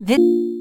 This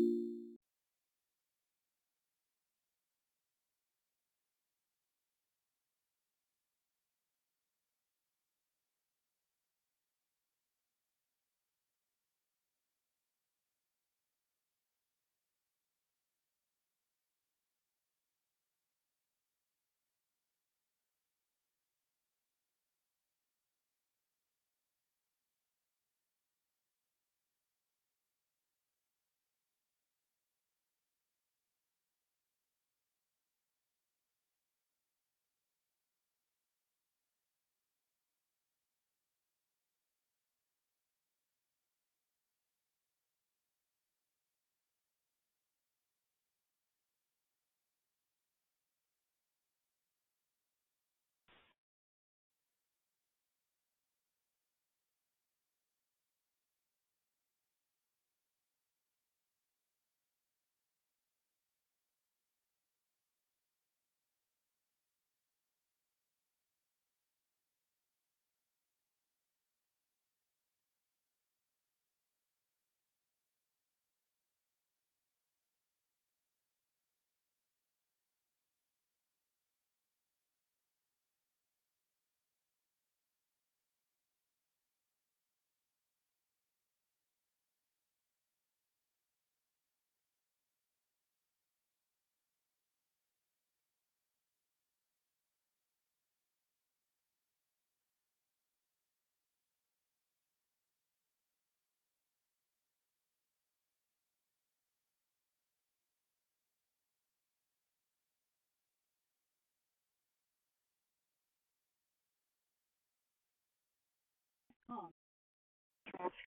small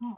song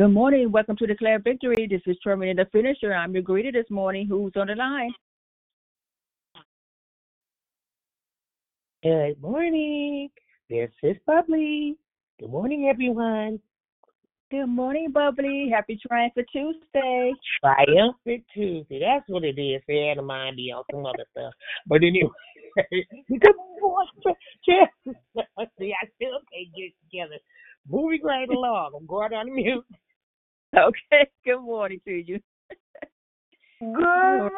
Good morning. Welcome to Declare Victory. This is Terminating the Finisher. I'm your greeter this morning. Who's on the line? Good morning. This is Bubbly. Good morning, everyone. Good morning, Bubbly. Happy Triumphant Tuesday. Triumphant Tuesday. That's what it is. They had mind me on some other stuff. But anyway, good morning. See, I still can't get together. Moving right along. I'm going on the mute. Okay. Good morning to you. Good morning.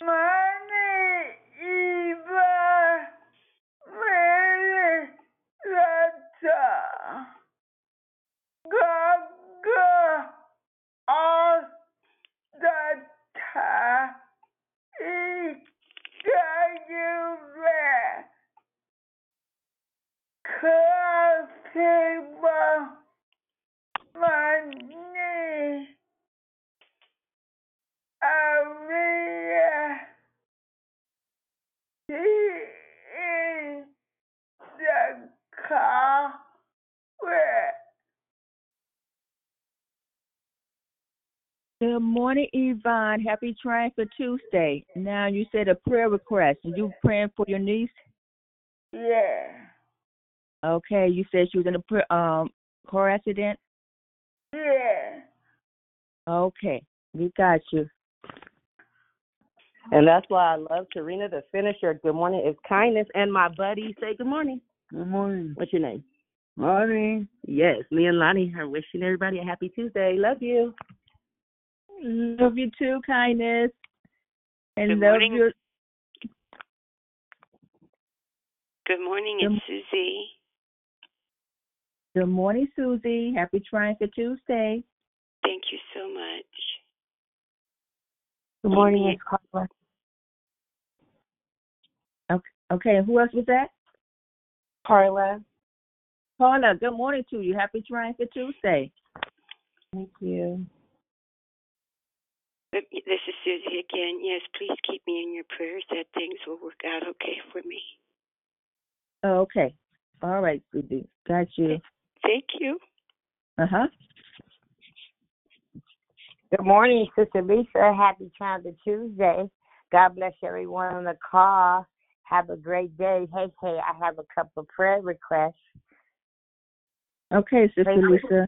My name is Eva Mary Lata. Gaga all the time. Comfortable money. Maria. He is the car where Good morning, Yvonne. Happy Triumphant Tuesday. Now, you said a prayer request. Are you praying for your niece? yeah. Okay. You said she was in a pr- um, car accident? Yeah. Okay. We got you. And that's why I love Serena, the finisher. Good morning. It's kindness. And my buddy, say good morning. Good morning. What's your name? Morning. Yes, me and Lonnie are wishing everybody a happy Tuesday. Love you. Love you too, Kindness. And Good love morning. you. Good morning, Good it's Susie. Good morning, Susie. Happy Triumphant Tuesday. Thank you so much. Good morning, Amy. it's Carla. Okay. And who else was that? Carla. Carla, good morning to you. Happy Triumphant Tuesday. Thank you. This is Susie again. Yes, please keep me in your prayers that things will work out okay for me. Okay. All right, Susie. Got you. Thank you. Uh huh. Good morning, Sister Lisa. Happy Triumphant Tuesday. God bless everyone on the call. Have a great day. Hey, hey, I have a couple of prayer requests. Okay, Sister Lisa.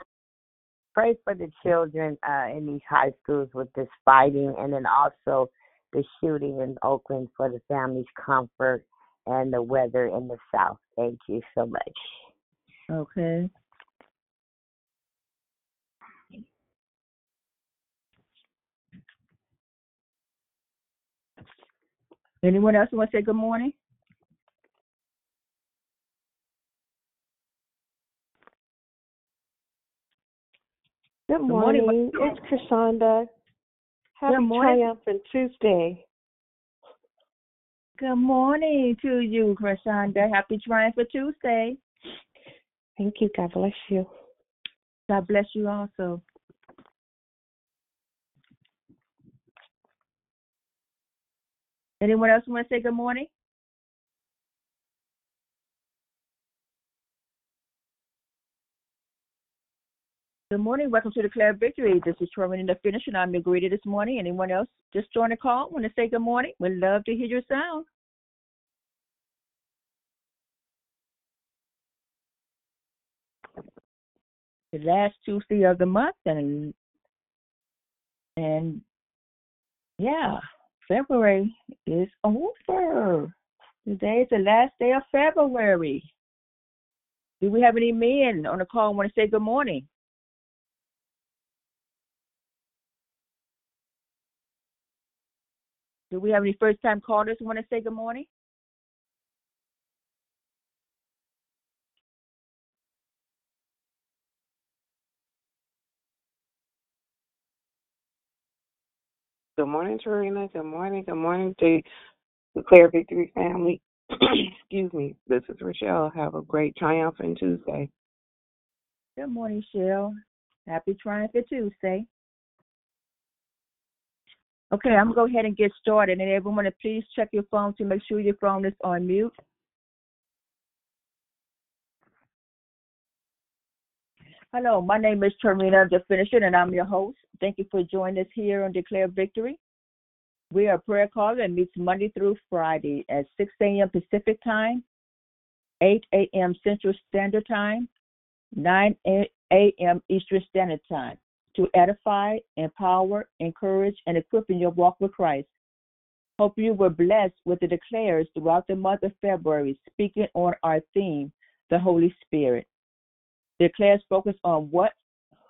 Pray for the children uh, in these high schools with this fighting and then also the shooting in Oakland for the family's comfort and the weather in the South. Thank you so much. Okay. Anyone else want to say good morning? Good Good morning, morning. It's Krishanda. Happy morning. Triumphant Tuesday. Good morning to you, Krishanda. Happy Triumphant Tuesday. Thank you. God bless you. God bless you also. Anyone else want to say good morning? Good morning. Welcome to Declare Victory. This is Sherman in the finish, and I'm your greeter this morning. Anyone else just join the call? Want to say good morning? We'd love to hear your sound. The last Tuesday of the month, and and yeah, February is over. Today is the last day of February. Do we have any men on the call want to say good morning? Do we have any first time callers who want to say good morning? Good morning, Tarina. Good morning. Good morning to the Declare Victory family. Excuse me. This is Rochelle. Have a great triumphant Tuesday. Good morning, Cheryl. Happy Triumphant Tuesday. Okay, I'm gonna go ahead and get started. And everyone, please check your phone to make sure your phone is on mute. Hello, my name is Tarina the Finisher, and I'm your host. Thank you for joining us here on Declare Victory. We are a prayer call that meets Monday through Friday at 6 a.m. Pacific Time, 8 a.m. Central Standard Time, 9 a.m. Eastern Standard Time to edify, empower, encourage, and equip in your walk with Christ. Hope you were blessed with the declares throughout the month of February, speaking on our theme, the Holy Spirit. The declares focus on what,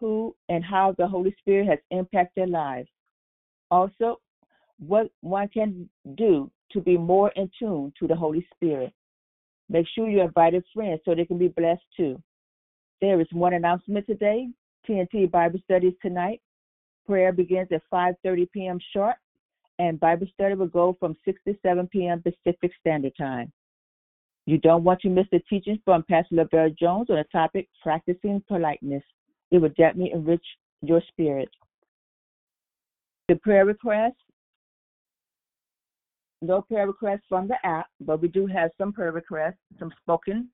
who, and how the Holy Spirit has impacted lives. Also, what one can do to be more in tune to the Holy Spirit. Make sure you invite friends so they can be blessed too. There is one announcement today. TNT Bible studies tonight. Prayer begins at 5:30 p.m. sharp, and Bible study will go from 6 to 7 p.m. Pacific Standard Time. You don't want to miss the teachings from Pastor LaBelle Jones on the topic practicing politeness. It will definitely enrich your spirit. The prayer request no prayer requests from the app, but we do have some prayer requests, some spoken.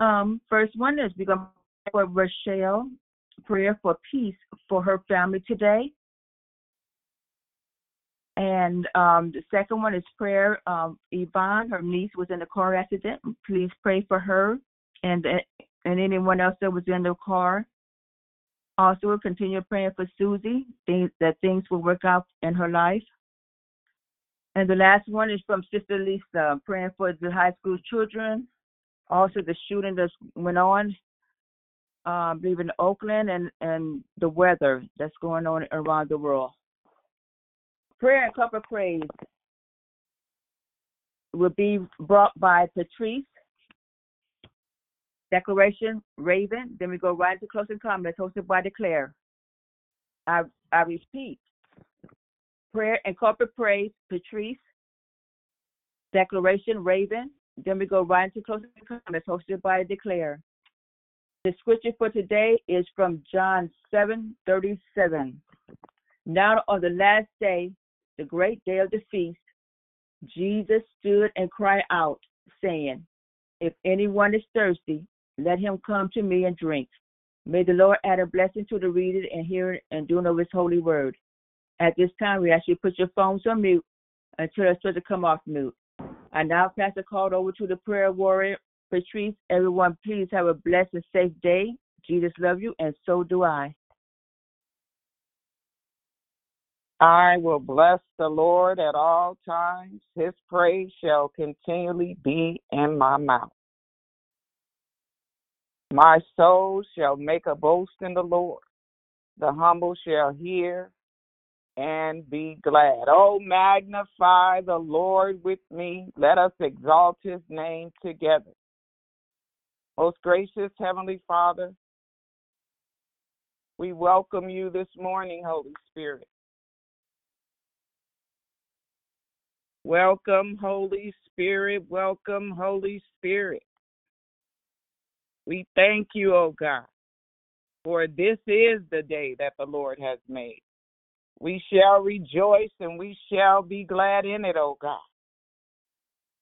Um, first one is we're going to pray for Rochelle, prayer for peace for her family today. And um, the second one is prayer. Um, Yvonne, her niece, was in a car accident. Please pray for her and and anyone else that was in the car. Also, we'll continue praying for Susie, things, that things will work out in her life. And the last one is from Sister Lisa, praying for the high school children. Also, the shooting that went on, Um, believe in Oakland, and, and the weather that's going on around the world. Prayer and corporate praise will be brought by Patrice. Declaration, Raven. Then we go right to closing comments hosted by Declare. I, I repeat, prayer and corporate praise, Patrice. Declaration, Raven. Then we go right into closing comments hosted by Declare. The scripture for today is from John 7 37. Now on the last day, the great day of the feast, Jesus stood and cried out, saying, If anyone is thirsty, let him come to me and drink. May the Lord add a blessing to the reading and hearing and doing of his holy word. At this time, we ask you to put your phones on mute until it's supposed to come off mute. I now pass the call over to the prayer warrior, Patrice. Everyone, please have a blessed and safe day. Jesus love you, and so do I. I will bless the Lord at all times. His praise shall continually be in my mouth. My soul shall make a boast in the Lord. The humble shall hear and be glad. Oh, magnify the Lord with me. Let us exalt his name together. Most gracious Heavenly Father, we welcome you this morning, Holy Spirit. Welcome, Holy Spirit. Welcome, Holy Spirit. We thank you, O oh God, for this is the day that the Lord has made. We shall rejoice and we shall be glad in it, O oh God.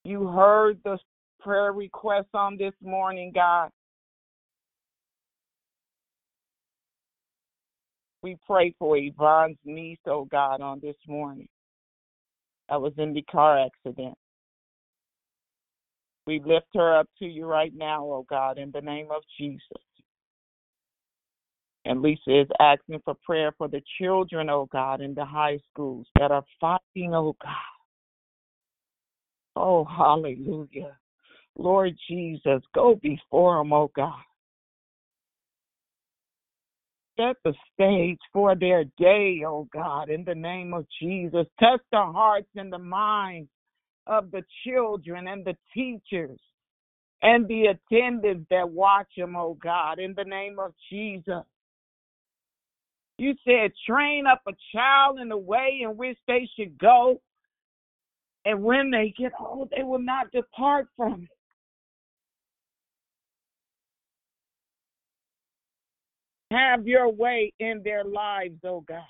You heard the prayer requests on this morning, God. We pray for Yvonne's niece, oh God, on this morning. I was in the car accident. We lift her up to you right now, oh God, in the name of Jesus. And Lisa is asking for prayer for the children, oh God, in the high schools that are fighting, oh God. Oh, hallelujah. Lord Jesus, go before them, oh God. Set the stage for their day, oh God, in the name of Jesus. Touch the hearts and the minds of the children and the teachers and the attendants that watch them, oh God, in the name of Jesus. You said, train up a child in the way in which they should go, and when they get old, they will not depart from it. Have your way in their lives, oh God.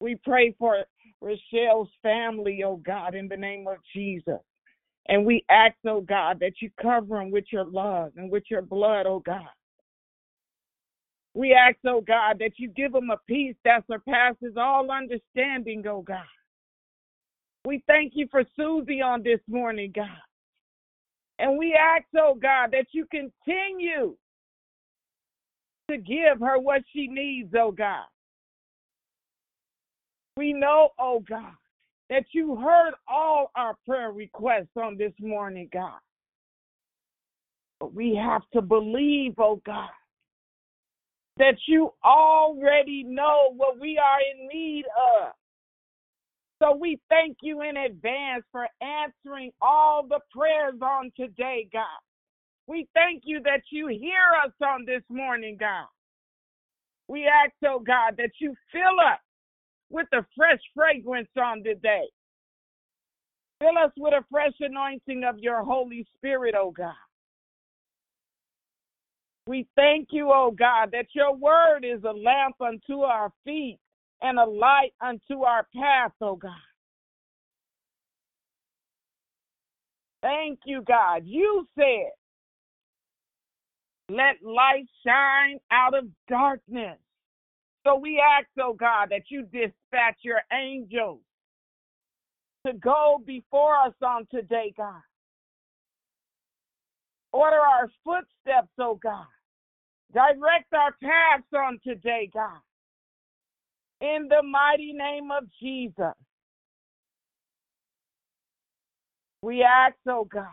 We pray for Rochelle's family, oh God, in the name of Jesus. And we ask, oh God, that you cover them with your love and with your blood, oh God. We ask, oh God, that you give them a peace that surpasses all understanding, oh God. We thank you for Susie on this morning, God. And we ask, oh God, that you continue to give her what she needs, oh God. We know, oh God, that you heard all our prayer requests on this morning, God. But we have to believe, oh God, that you already know what we are in need of. So we thank you in advance for answering all the prayers on today, God. We thank you that you hear us on this morning, God. We ask, oh God, that you fill us with a fresh fragrance on today. Fill us with a fresh anointing of your Holy Spirit, oh God. We thank you, oh God, that your word is a lamp unto our feet and a light unto our path, oh God. Thank you, God. You said, let light shine out of darkness. So we ask, oh God, that you dispatch your angels to go before us on today, God. Order our footsteps, oh God. Direct our paths on today, God. In the mighty name of Jesus. We ask, oh God,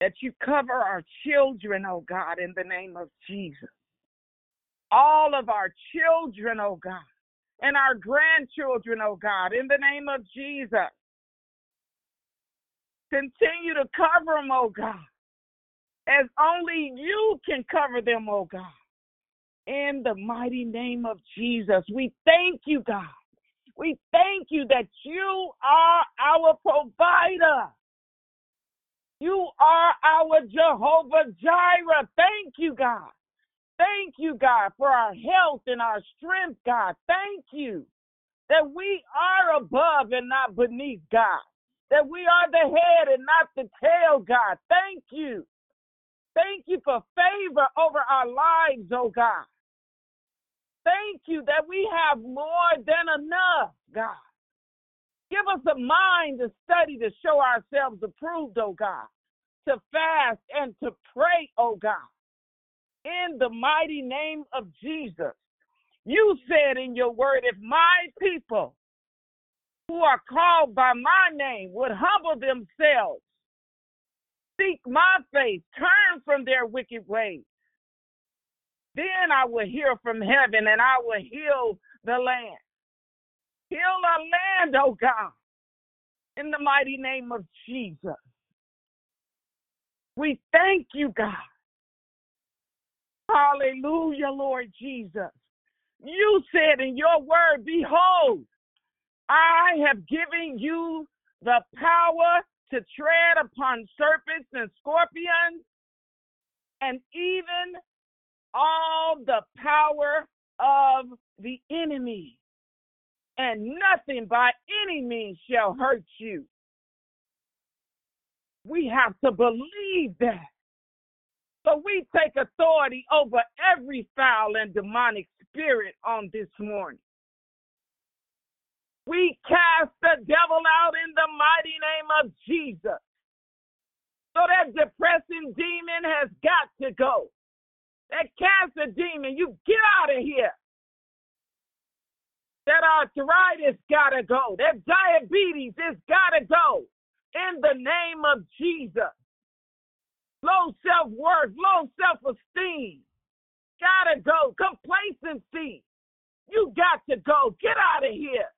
that you cover our children, oh God, in the name of Jesus. All of our children, oh God, and our grandchildren, oh God, in the name of Jesus. Continue to cover them, oh God, as only you can cover them, oh God. In the mighty name of Jesus, we thank you, God. We thank you that you are our provider. You are our Jehovah Jireh. Thank you, God. Thank you, God, for our health and our strength, God. Thank you that we are above and not beneath, God. That we are the head and not the tail, God. Thank you. Thank you for favor over our lives, oh God. Thank you that we have more than enough, God. Give us a mind to study to show ourselves approved, oh God, to fast and to pray, oh God. In the mighty name of Jesus. You said in your word, if my people who are called by my name would humble themselves, seek my face, turn from their wicked ways, then I will hear from heaven and I will heal the land. Heal our land, oh God, in the mighty name of Jesus. We thank you, God. Hallelujah, Lord Jesus. You said in your word, Behold, I have given you the power to tread upon serpents and scorpions and even all the power of the enemy, and nothing by any means shall hurt you. We have to believe that. So we take authority over every foul and demonic spirit on this morning. We cast the devil out in the mighty name of Jesus. So that depressing demon has got to go. That cancer demon, you get out of here. That arthritis gotta go. That diabetes is gotta go. In the name of Jesus. Low self worth, low self esteem. Gotta go. Complacency. You got to go. Get out of here.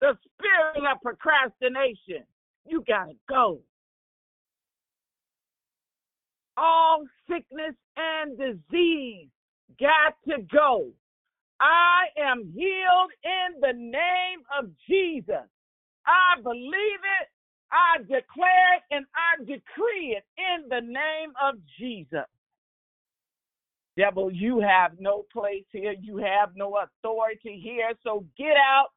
The spirit of procrastination. You gotta go all sickness and disease got to go. I am healed in the name of Jesus. I believe it, I declare it, and I decree it in the name of Jesus. Devil, you have no place here. You have no authority here. So get out.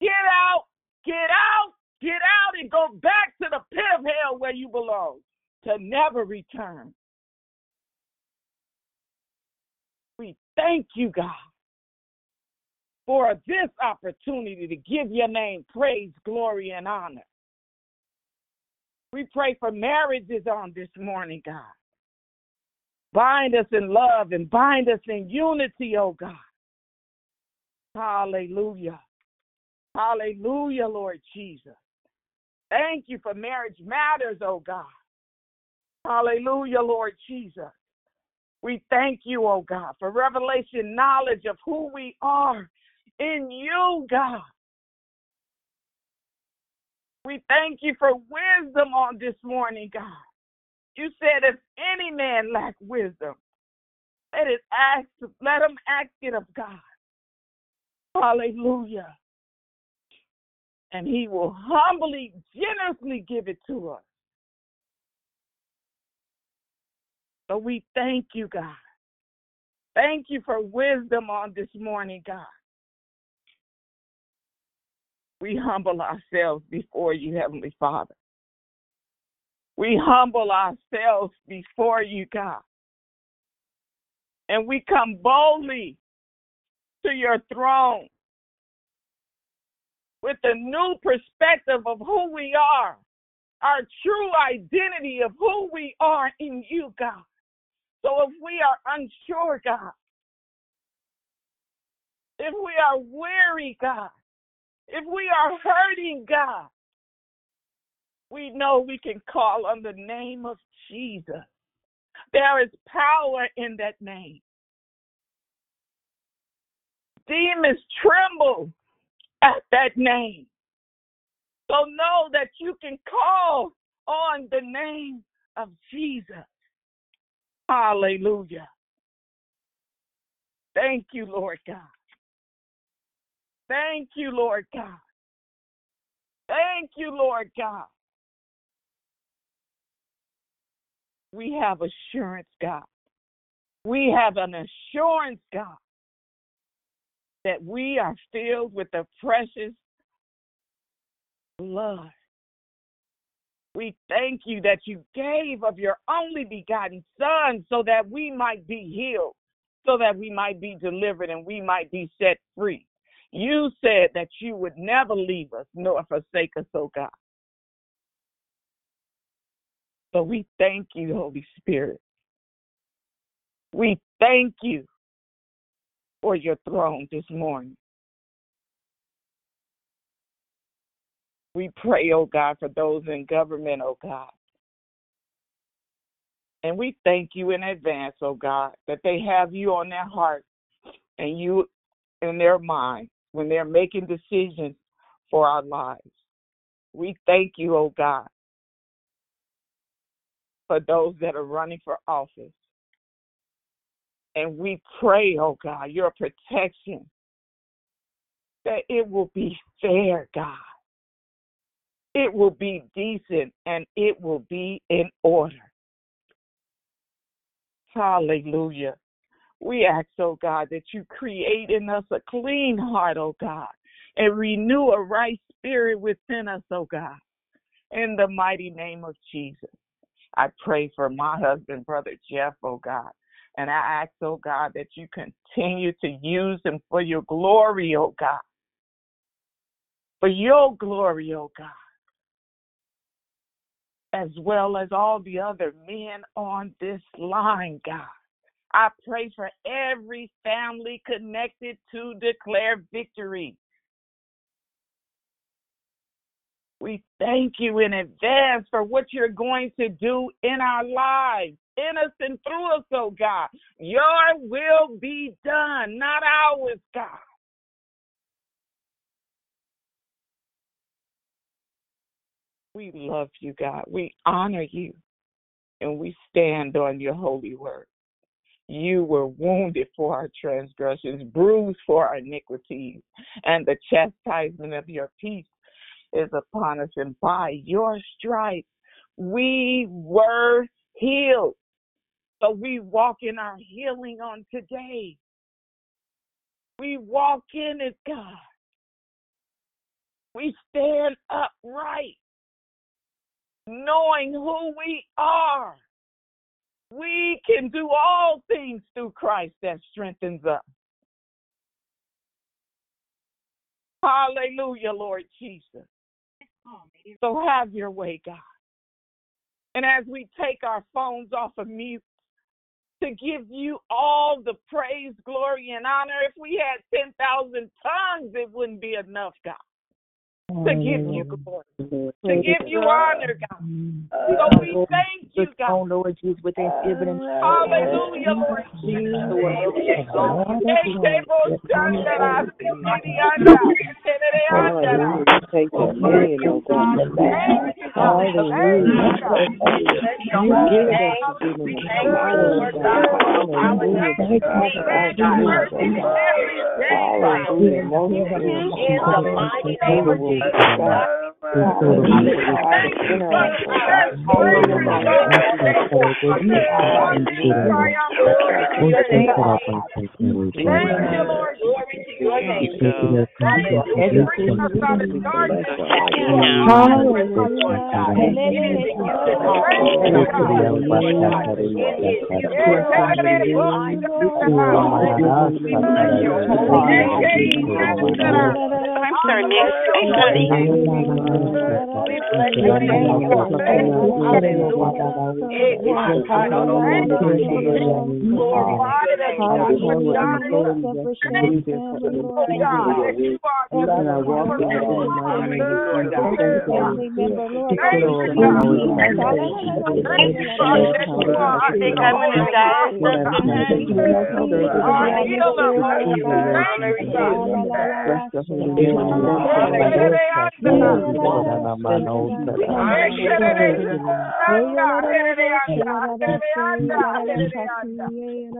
Get out Get out, get out, and go back to the pit of hell where you belong to never return. We thank you, God, for this opportunity to give your name praise, glory, and honor. We pray for marriages on this morning, God. Bind us in love and bind us in unity, oh God. Hallelujah. Hallelujah, Lord Jesus. Thank you for marriage matters, oh God. Hallelujah, Lord Jesus. We thank you, oh God, for revelation knowledge of who we are in you, God. We thank you for wisdom on this morning, God. You said if any man lack wisdom, let it ask, let him ask it of God. Hallelujah. And he will humbly, generously give it to us. So we thank you, God. Thank you for wisdom on this morning, God. We humble ourselves before you, Heavenly Father. We humble ourselves before you, God. And we come boldly to your throne with a new perspective of who we are, our true identity of who we are in you, God. So if we are unsure, God, if we are weary, God, if we are hurting, God, we know we can call on the name of Jesus. There is power in that name. Demons tremble at that name. So know that you can call on the name of Jesus. Hallelujah. Thank you, Lord God. Thank you, Lord God. Thank you, Lord God. We have assurance, God. We have an assurance, God, that we are filled with the precious blood. We thank you that you gave of your only begotten Son so that we might be healed, so that we might be delivered and we might be set free. You said that you would never leave us nor forsake us, oh God. So we thank you, Holy Spirit. We thank you for your throne this morning. We pray, oh God, for those in government, oh God. And we thank you in advance, oh God, that they have you on their heart and you in their mind when they're making decisions for our lives. We thank you, oh God, for those that are running for office. And we pray, oh God, your protection, that it will be fair, God. It will be decent and it will be in order. Hallelujah. We ask, oh God, that you create in us a clean heart, oh God, and renew a right spirit within us, oh God. In the mighty name of Jesus. I pray for my husband, Brother Jeff, oh God. And I ask, oh God, that you continue to use him for your glory, oh God. For your glory, oh God. As well as all the other men on this line, God. I pray for every family connected to declare victory. We thank you in advance for what you're going to do in our lives, in us and through us, oh God. Your will be done, not ours, God. We love you, God. We honor you, and we stand on your holy word. You were wounded for our transgressions, bruised for our iniquities, and the chastisement of your peace is upon us. And by your stripes, we were healed. So we walk in our healing on today. We walk in it, God. We stand upright, knowing who we are. We can do all things through Christ that strengthens us. Hallelujah, Lord Jesus. So have your way, God. And as we take our phones off of mute to give you all the praise, glory, and honor, if we had 10,000 tongues, it wouldn't be enough, God to give you glory, to give you honor, God. So we thank you, God. Oh, Lord Jesus, with thanksgiving and Hallelujah, Lord Jesus. Take dominion, oh God. Hallelujah. You give us the demon power, oh God. Hallelujah. Take us out of here, oh God. Hallelujah. Most of us In the mighty name of Jesus. God. Hallelujah. Thank you, Lord. Glory to your name. Thank you for bringing us out of darkness. I'm sorry, Miss. I'm sorry. I I'm gonna die. We speak peace, Lord. La, In the name of Jesus. Hallelujah. Thank you, Lord God. Hallelujah. That you hedge of protection around us, Lord God.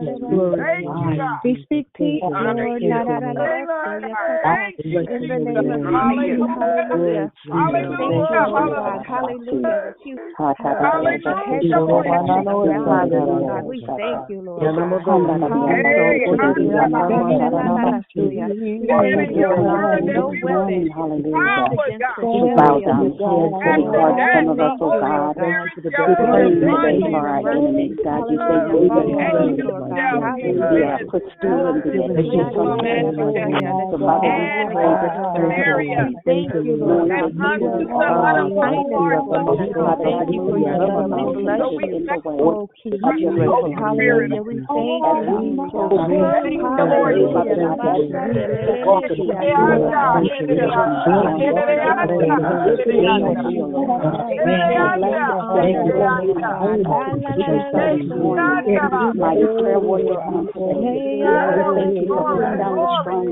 We thank you, Lord God. Hallelujah. We thank you, Lord God. No weapon against us shall bow be down able heads and hearts, some of us, oh God. We pray today for our enemies, God. You say you will be Yeah, footstool in the enemy's So, Father, we pray this prayer. We thank you, Lord God. Anointed for to your kindness, uh, Lord God. Thank you for your love. We bless you. in the way Oh, King Jesus. Hallelujah. We thank you, Jesus. Mighty prayer warrior on today. We thank you for down the strong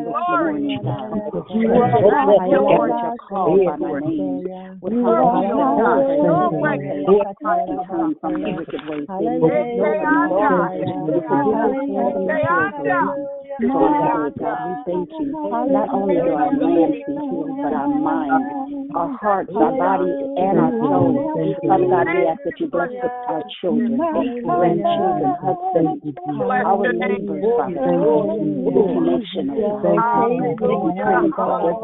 man this morning, God. You are the Lord, you're called by my name. With hallelujah, God, turn from the wicked ways. They know God. You forgive us more than the children. So today, God, we thank you. Not only do our lands be healed, but our minds, our hearts, our bodies, and our souls. Father God, we ask that you bless our children, grandchildren, husbands, our neighbors, Father God, the connection, oh God. We pray for every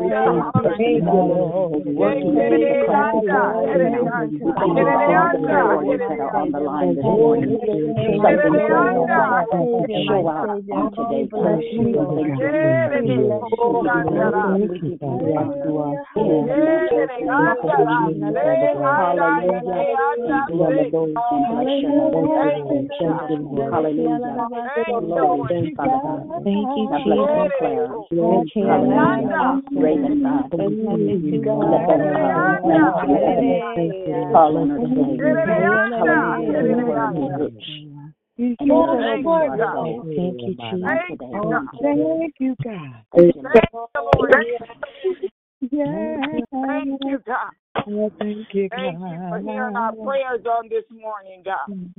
single person who's working the right. We thank you for all the warriors that are on the line this morning. Something good, oh God. Show out on today. God. We thank you for this. We give you praise. In the matchless name of Jesus. Hallelujah. We bless your name. Hallelujah. Glory, Father God. Thank you, God Jesus. Thank you. God. Let them come run together. Fall under the name. Hallelujah. Your word is rich. And it is to our soul. Thank you, Jesus. On. Thank you, God. Thank you, Thank you, God. Thank you, for hearing our God. prayers on this morning, God. Mm.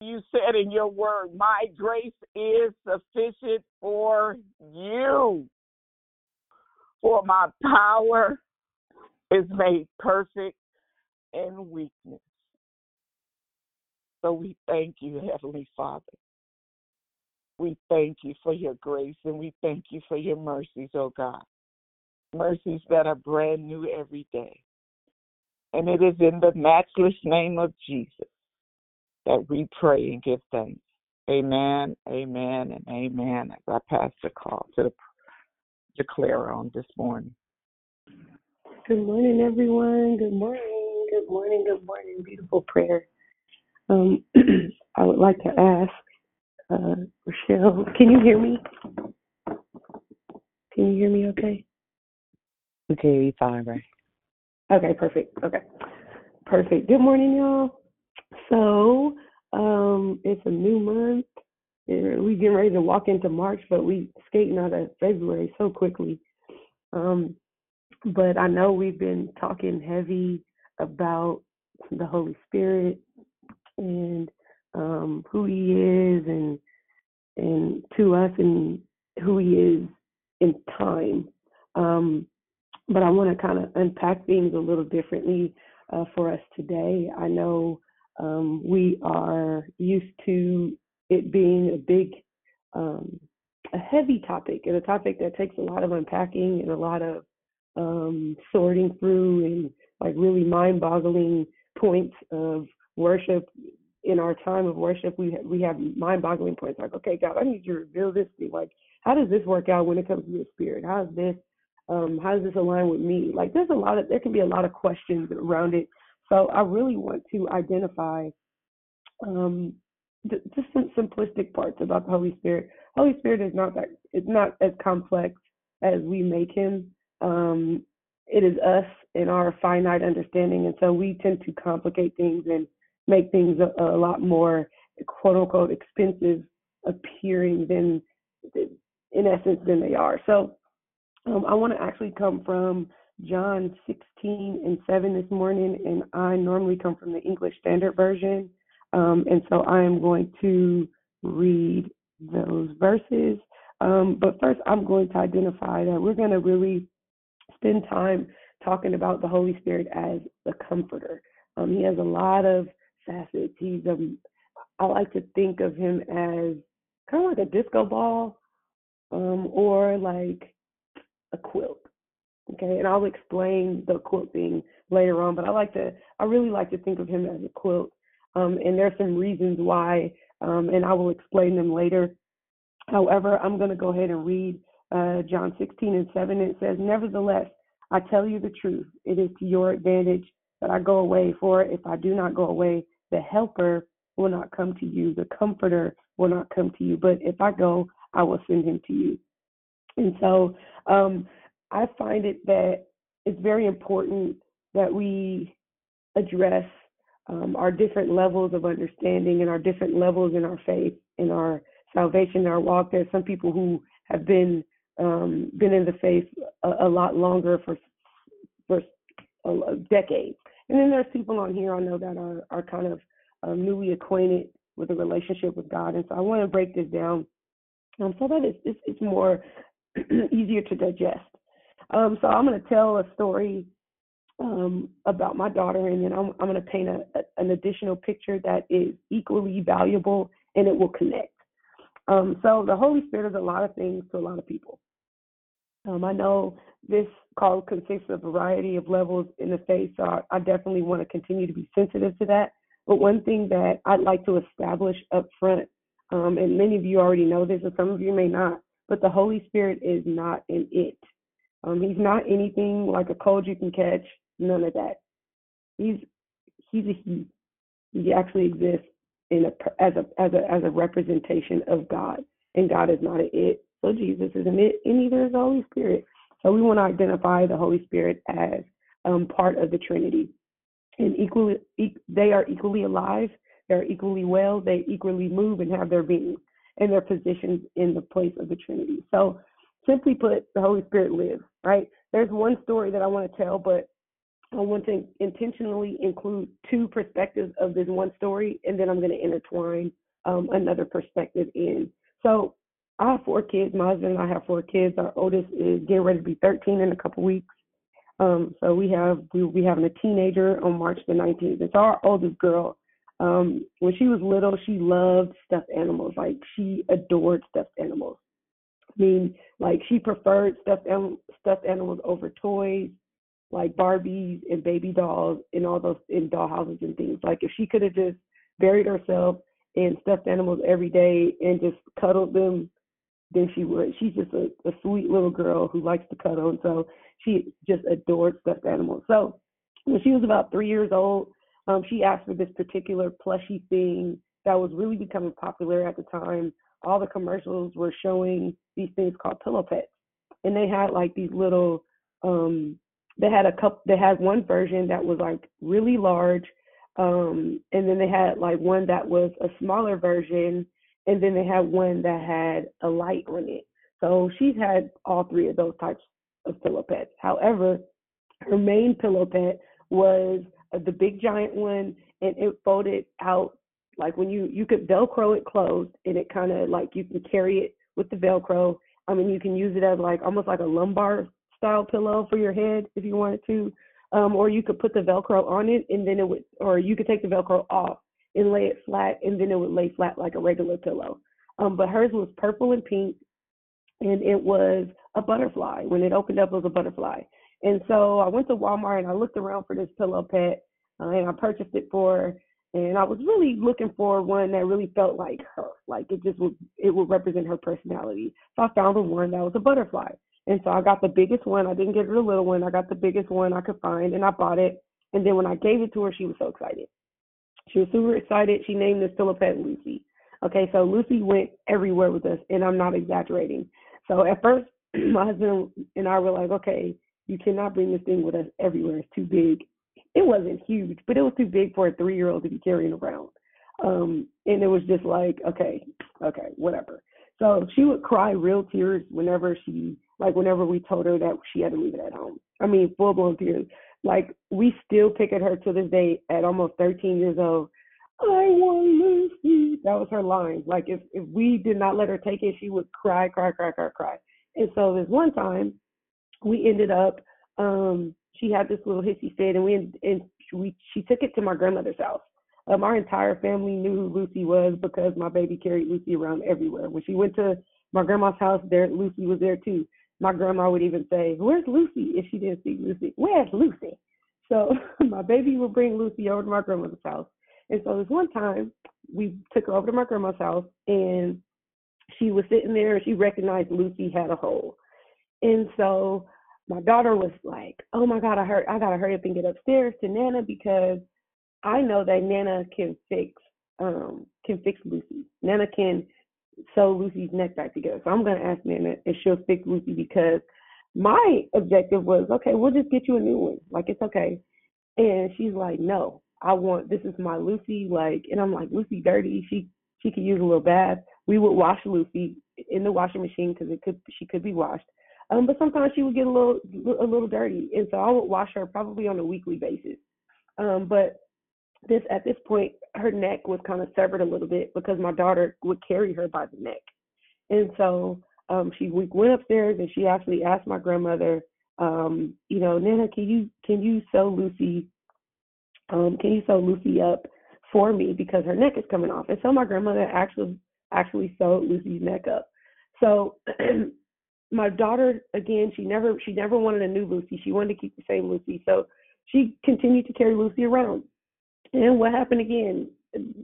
You said in your word, My grace is sufficient for you. For my power is made perfect in weakness. So we thank you, Heavenly Father. We thank you for your grace and we thank you for your mercies, oh God. mercies that are brand new every day. And it is in the matchless name of Jesus that we pray and give thanks. Amen, amen, and amen. As I pass the call to the declare on this morning. Good morning, everyone. Good morning. Good morning. Good morning. Beautiful prayer. Um, I would like to ask uh, Rochelle, can you hear me? Can you hear me okay? Okay, we can hear you fine, right? Okay, perfect. Okay. Perfect. Good morning, y'all. So, um, it's a new month. We getting ready to walk into March, but we skating out of February so quickly. Um, but I know we've been talking heavy about the Holy Spirit and um, who He is, and and to us, and who He is in time. Um, but I want to kind of unpack things a little differently uh, for us today. I know um, we are used to it being a big, um, a heavy topic, and a topic that takes a lot of unpacking and a lot of um, sorting through and like really mind-boggling points of worship. In our time of worship, we ha- we have mind-boggling points like, okay, God, I need you to reveal this to me. Like, how does this work out when it comes to your spirit? How does this um, how does this align with me? Like, there's a lot of there can be a lot of questions around it. So I really want to identify um, th- just some simplistic parts about the Holy Spirit. Holy Spirit is not that it's not as complex as we make him. Um, it is us in our finite understanding, and so we tend to complicate things and make things a, a lot more quote unquote expensive appearing than in essence than they are. So um, I want to actually come from John 16 and 7 this morning, and I normally come from the English Standard Version. Um, and so I am going to read those verses. Um, but first, I'm going to identify that we're going to really spend time talking about the Holy Spirit as the comforter. Um, he has a lot of facets. He's um, I like to think of him as kind of like a disco ball, um, or like a quilt. Okay, and I'll explain the quilt thing later on, but I like to, I really like to think of him as a quilt. Um, and there's some reasons why, um, and I will explain them later. However, I'm going to go ahead and read uh, John 16 and 7. It says, Nevertheless, I tell you the truth. It is to your advantage that I go away, for if I do not go away, the helper will not come to you, the comforter will not come to you. But if I go, I will send him to you. And so um, I find it that it's very important that we address um, our different levels of understanding and our different levels in our faith, in our salvation, in our walk. There's some people who have been um, been in the faith a, a lot longer for for decades, and then there's people on here I know that are are kind of um, newly acquainted with a relationship with God, and so I want to break this down um, so that it's, it's, it's more easier to digest. Um, so I'm going to tell a story um, about my daughter, and then I'm, I'm going to paint a, a, an additional picture that is equally valuable and it will connect. Um, so the Holy Spirit is a lot of things to a lot of people. Um, I know this call consists of a variety of levels in the faith, so I, I definitely want to continue to be sensitive to that. But one thing that I'd like to establish up front, um, and many of you already know this, and some of you may not, but the Holy Spirit is not an it. Um, he's not anything like a cold you can catch. None of that. He's he's a he. He actually exists in a as a as a as a representation of God, and God is not an it. So Jesus is in it, and neither is the Holy Spirit. So we want to identify the Holy Spirit as um, part of the Trinity, and equally e- they are equally alive. They are equally well. They equally move and have their being and their positions in the place of the Trinity. So simply put, the Holy Spirit lives, right? There's one story that I want to tell, but I want to intentionally include two perspectives of this one story, and then I'm going to intertwine um, another perspective in. So I have four kids. My husband and I have four kids. Our oldest is getting ready to be 13 in a couple weeks. Um, so we have we we having a teenager on March the 19th. It's our oldest girl. Um, when she was little, she loved stuffed animals. Like she adored stuffed animals. I mean, like she preferred stuffed anim- stuffed animals over toys, like Barbies and baby dolls and all those in dollhouses and things. Like if she could have just buried herself in stuffed animals every day and just cuddled them, then she would. She's just a, a sweet little girl who likes to cuddle, and so she just adored stuffed animals. So when she was about three years old, um, she asked for this particular plushy thing that was really becoming popular at the time. All the commercials were showing these things called pillow pets, and they had like these little. Um, they had a couple. They had one version that was like really large, um, and then they had like one that was a smaller version, and then they had one that had a light on it. So she's had all three of those types of pillow pets. However, her main pillow pet was uh, the big giant one, and it folded out like when you you could velcro it closed and it kind of like you can carry it with the velcro i mean you can use it as like almost like a lumbar style pillow for your head if you wanted to um or you could put the velcro on it and then it would or you could take the velcro off and lay it flat and then it would lay flat like a regular pillow um but hers was purple and pink and it was a butterfly when it opened up it was a butterfly and so i went to walmart and i looked around for this pillow pet uh, and i purchased it for her and I was really looking for one that really felt like her, like it just would it would represent her personality. So I found the one that was a butterfly, and so I got the biggest one. I didn't get the little one. I got the biggest one I could find, and I bought it. And then when I gave it to her, she was so excited. She was super excited. She named this pillow pet Lucy. Okay, so Lucy went everywhere with us, and I'm not exaggerating. So at first, my husband and I were like, okay, you cannot bring this thing with us everywhere. It's too big it wasn't huge, but it was too big for a three year old to be carrying around. Um, and it was just like, okay, okay, whatever. So she would cry real tears whenever she, like, whenever we told her that she had to leave it at home. I mean, full blown tears. Like, we still pick at her to this day at almost 13 years old. I want Lucy. That was her line. Like, if, if we did not let her take it, she would cry, cry, cry, cry, cry. And so this one time, we ended up um she had this little hissy fit, and we and we she took it to my grandmother's house. Um, our entire family knew who Lucy was because my baby carried Lucy around everywhere. When she went to my grandma's house, there Lucy was there too. My grandma would even say, "Where's Lucy?" if she didn't see Lucy. Where's Lucy? So my baby would bring Lucy over to my grandmother's house. And so this one time, we took her over to my grandma's house, and she was sitting there. and She recognized Lucy had a hole, and so my daughter was like, "Oh my God, I heard I gotta hurry up and get upstairs to Nana because I know that Nana can fix um can fix Lucy. Nana can sew Lucy's neck back together. So I'm gonna ask Nana if she'll fix Lucy because my objective was okay, we'll just get you a new one. Like it's okay. And she's like, No, I want this is my Lucy, like and I'm like, Lucy dirty, she she could use a little bath. We would wash Lucy in the washing machine because it could she could be washed. Um, but sometimes she would get a little a little dirty, and so I would wash her probably on a weekly basis. Um, but this at this point, her neck was kind of severed a little bit because my daughter would carry her by the neck, and so um, she we went upstairs and she actually asked my grandmother, um, you know, Nana, can you can you sew Lucy, um, can you sew Lucy up for me because her neck is coming off? And so my grandmother actually actually sewed Lucy's neck up. So my daughter again she never she never wanted a new lucy she wanted to keep the same lucy so she continued to carry lucy around and what happened again?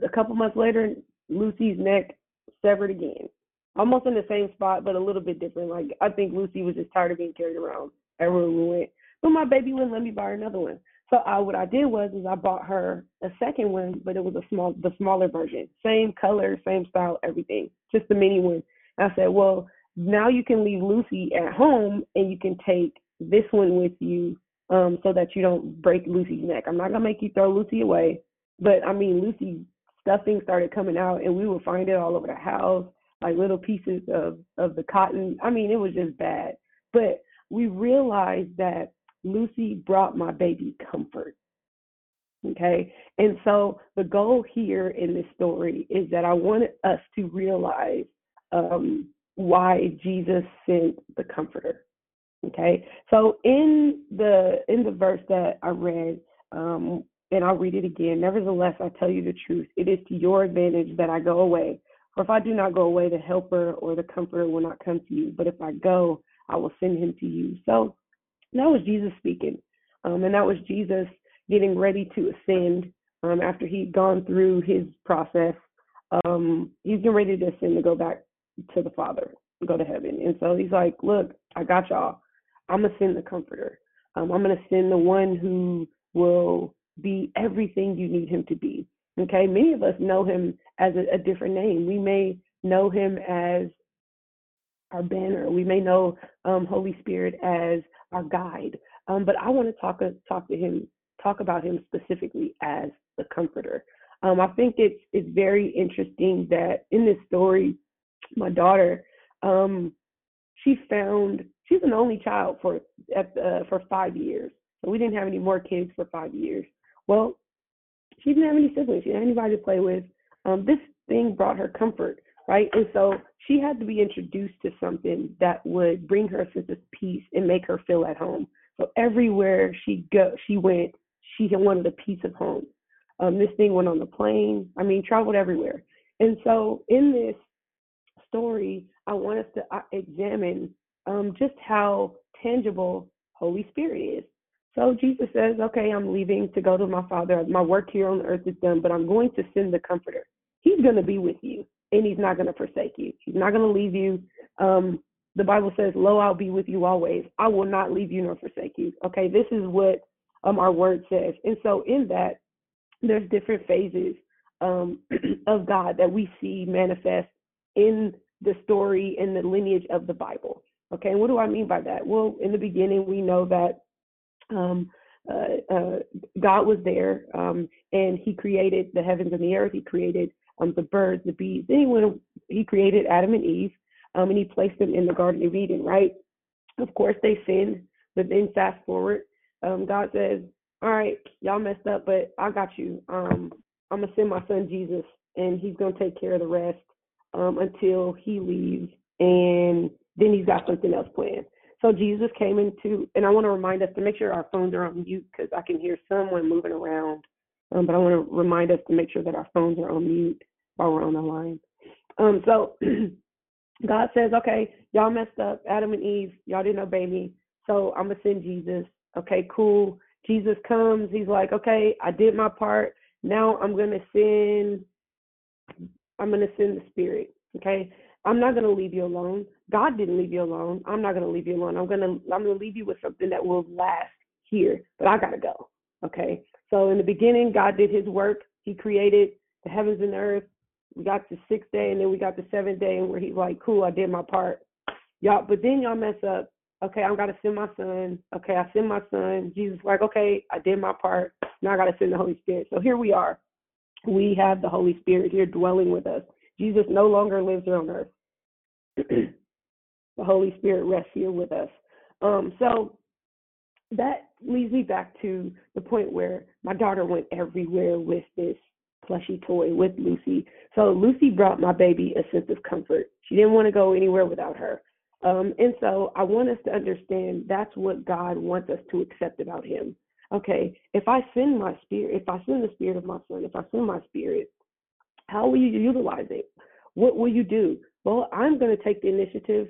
A couple months later lucy's neck severed again. Almost in the same spot but a little bit different. Like i think lucy was just tired of being carried around everywhere we went. But my baby wouldn't let me buy her another one. So I, what i did was is i bought her a second one but it was a small the smaller version. Same color same style everything. Just the mini one. I said well now you can leave Lucy at home and you can take this one with you um, so that you don't break Lucy's neck. I'm not gonna make you throw Lucy away, but I mean Lucy stuffing started coming out and we would find it all over the house, like little pieces of of the cotton. I mean it was just bad. But we realized that Lucy brought my baby comfort. Okay. And so the goal here in this story is that I wanted us to realize um, why Jesus sent the comforter. Okay. So in the in the verse that I read, um, and I'll read it again. Nevertheless, I tell you the truth. It is to your advantage that I go away. For if I do not go away, the helper or the comforter will not come to you. But if I go, I will send him to you. So that was Jesus speaking. Um, and that was Jesus getting ready to ascend um, after he'd gone through his process. Um, he's getting ready to ascend to go back to the Father, go to heaven. And so he's like, Look, I got y'all. I'm to send the comforter. Um, I'm going to send the one who will be everything you need him to be. Okay, many of us know him as a, a different name. We may know him as our banner. We may know um, Holy Spirit as our guide. Um, but I want to talk uh, talk to him, talk about him specifically as the Comforter. Um, I think it's it's very interesting that in this story, my daughter, um, she found she's an only child for at uh, for five years. So we didn't have any more kids for five years. Well, she didn't have any siblings. She didn't have anybody to play with. Um, this thing brought her comfort, right? And so she had to be introduced to something that would bring her a sense of peace and make her feel at home. So everywhere she go, she went, she wanted a piece of home. Um, this thing went on the plane. I mean, traveled everywhere. And so in this story, I want us to uh, examine um, just how tangible Holy Spirit is. So Jesus says, Okay, I'm leaving to go to my Father. My work here on earth is done, but I'm going to send the Comforter. He's going to be with you, and He's not going to forsake you. He's not going to leave you. Um, the Bible says, Lo, I'll be with you always. I will not leave you nor forsake you. Okay, this is what um, our word says. And so, in that, there's different phases um, of God that we see manifest in the story and the lineage of the Bible. Okay, what do I mean by that? Well, in the beginning, we know that um, uh, uh, God was there um, and He created the heavens and the earth. He created um, the birds, the bees. Then he, went, he created Adam and Eve um, and He placed them in the Garden of Eden, right? Of course, they sinned, but then fast forward, um, God says, All right, y'all messed up, but I got you. Um, I'm going to send my son Jesus, and He's going to take care of the rest um, until He leaves. And then He's got something else planned. So Jesus came into, and I want to remind us to make sure our phones are on mute because I can hear someone moving around. Um, but I want to remind us to make sure that our phones are on mute while we're on the line. Um, so God says, okay, y'all messed up, Adam and Eve, y'all didn't obey me, so I'm gonna send Jesus. Okay, cool. Jesus comes, he's like, okay, I did my part. Now I'm gonna send, I'm gonna send the Spirit. Okay, I'm not gonna leave you alone. God didn't leave you alone. I'm not to leave you alone. I'm to I'm to leave you with something that will last here, but I got to go. Okay? So in the beginning, God did his work. He created the heavens and the earth. We got the sixth day and then we got the seventh day and where he's like, "Cool, I did my part." Y'all, but then y'all mess up. Okay, I'm to send my son. Okay, I send my son. Jesus like, "Okay, I did my part. Now I got to send the Holy Spirit." So here we are. We have the Holy Spirit here dwelling with us. Jesus no longer lives here on earth. the Holy Spirit rests here with us. Um, so that leads me back to the point where my daughter went everywhere with this plushy toy with Lucy. So Lucy brought my baby a sense of comfort. She didn't want to go anywhere without her. Um, and so I want us to understand that's what God wants us to accept about Him. Okay, if I send my spirit, if I send the spirit of my son, if I send my spirit, how will you utilize it? What will you do? Well, I'm going to take the initiative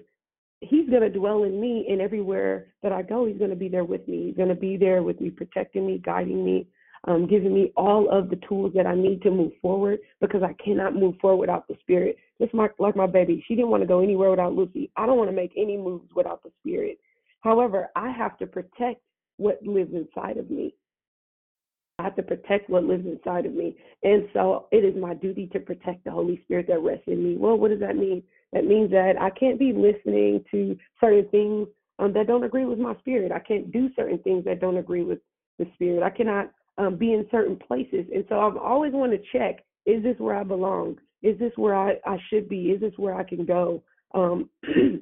he's going to dwell in me and everywhere that I go, he's going to be there with me. He's going to be there with me, protecting me, guiding me, um, giving me all of the tools that I need to move forward because I cannot move forward without the spirit. Just my, like my baby, she didn't want to go anywhere without Lucy. I don't want to make any moves without the spirit. However, I have to protect what lives inside of me. I have to protect what lives inside of me. And so it is my duty to protect the Holy Spirit that rests in me. Well, what does that mean? That means that I can't be listening to certain things um, that don't agree with my spirit. I can't do certain things that don't agree with the spirit. I cannot um, be in certain places. And so I've always want to check is this where I belong? Is this where I, I should be? Is this where I can go? Um, and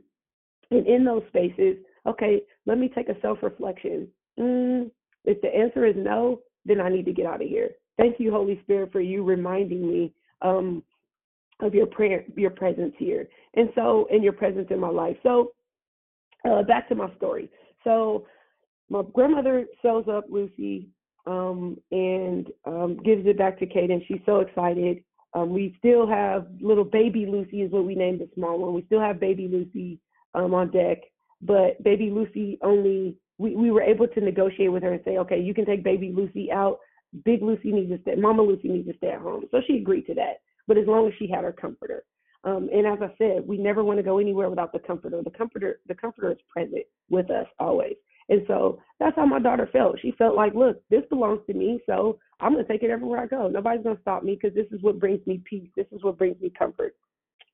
in those spaces, okay, let me take a self reflection. Mm, if the answer is no, then I need to get out of here. Thank you, Holy Spirit, for you reminding me um, of your prayer, your presence here, and so in your presence in my life. So uh, back to my story. So my grandmother sews up Lucy um, and um, gives it back to Kate, and she's so excited. Um, we still have little baby Lucy is what we named the small one. We still have baby Lucy um, on deck, but baby Lucy only we, we were able to negotiate with her and say, okay, you can take baby Lucy out. Big Lucy needs to stay. Mama Lucy needs to stay at home. So she agreed to that. But as long as she had her comforter. Um, and as I said, we never want to go anywhere without the comforter. The comforter, the comforter is present with us always. And so that's how my daughter felt. She felt like, look, this belongs to me, so I'm to take it everywhere I go. Nobody's to stop me because this is what brings me peace. This is what brings me comfort.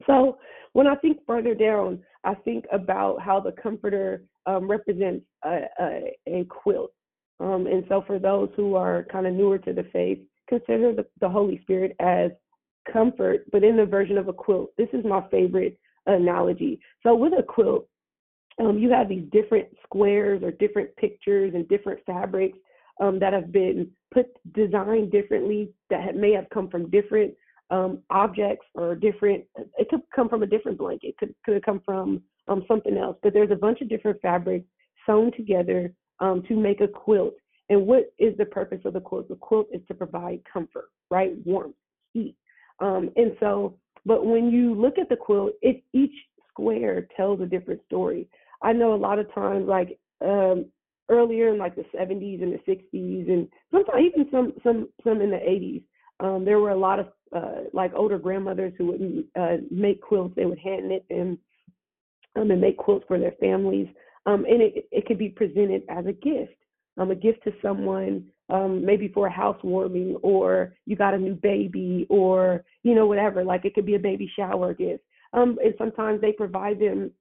So when I think further down, I think about how the comforter um, represents a, a, a quilt. Um, and so for those who are kind of newer to the faith, consider the, the Holy Spirit as comfort, but in the version of a quilt. This is my favorite analogy. So with a quilt, um, you have these different squares or different pictures and different fabrics um, that have been put designed differently that have, may have come from different um, objects or different. It could come from a different blanket. It could could come from um, something else. But there's a bunch of different fabrics sewn together um, to make a quilt. And what is the purpose of the quilt? The quilt is to provide comfort, right? Warmth, heat. Um, and so, but when you look at the quilt, it each square tells a different story. I know a lot of times, like um, earlier in like the 70s and the 60s, and sometimes even some some some in the 80s, um, there were a lot of uh, like older grandmothers who would uh, make quilts. They would hand knit them um, and make quilts for their families, um, and it it could be presented as a gift, um, a gift to someone. Um, maybe for a housewarming, or you got a new baby, or you know whatever. Like it could be a baby shower gift. Um, and sometimes they provide them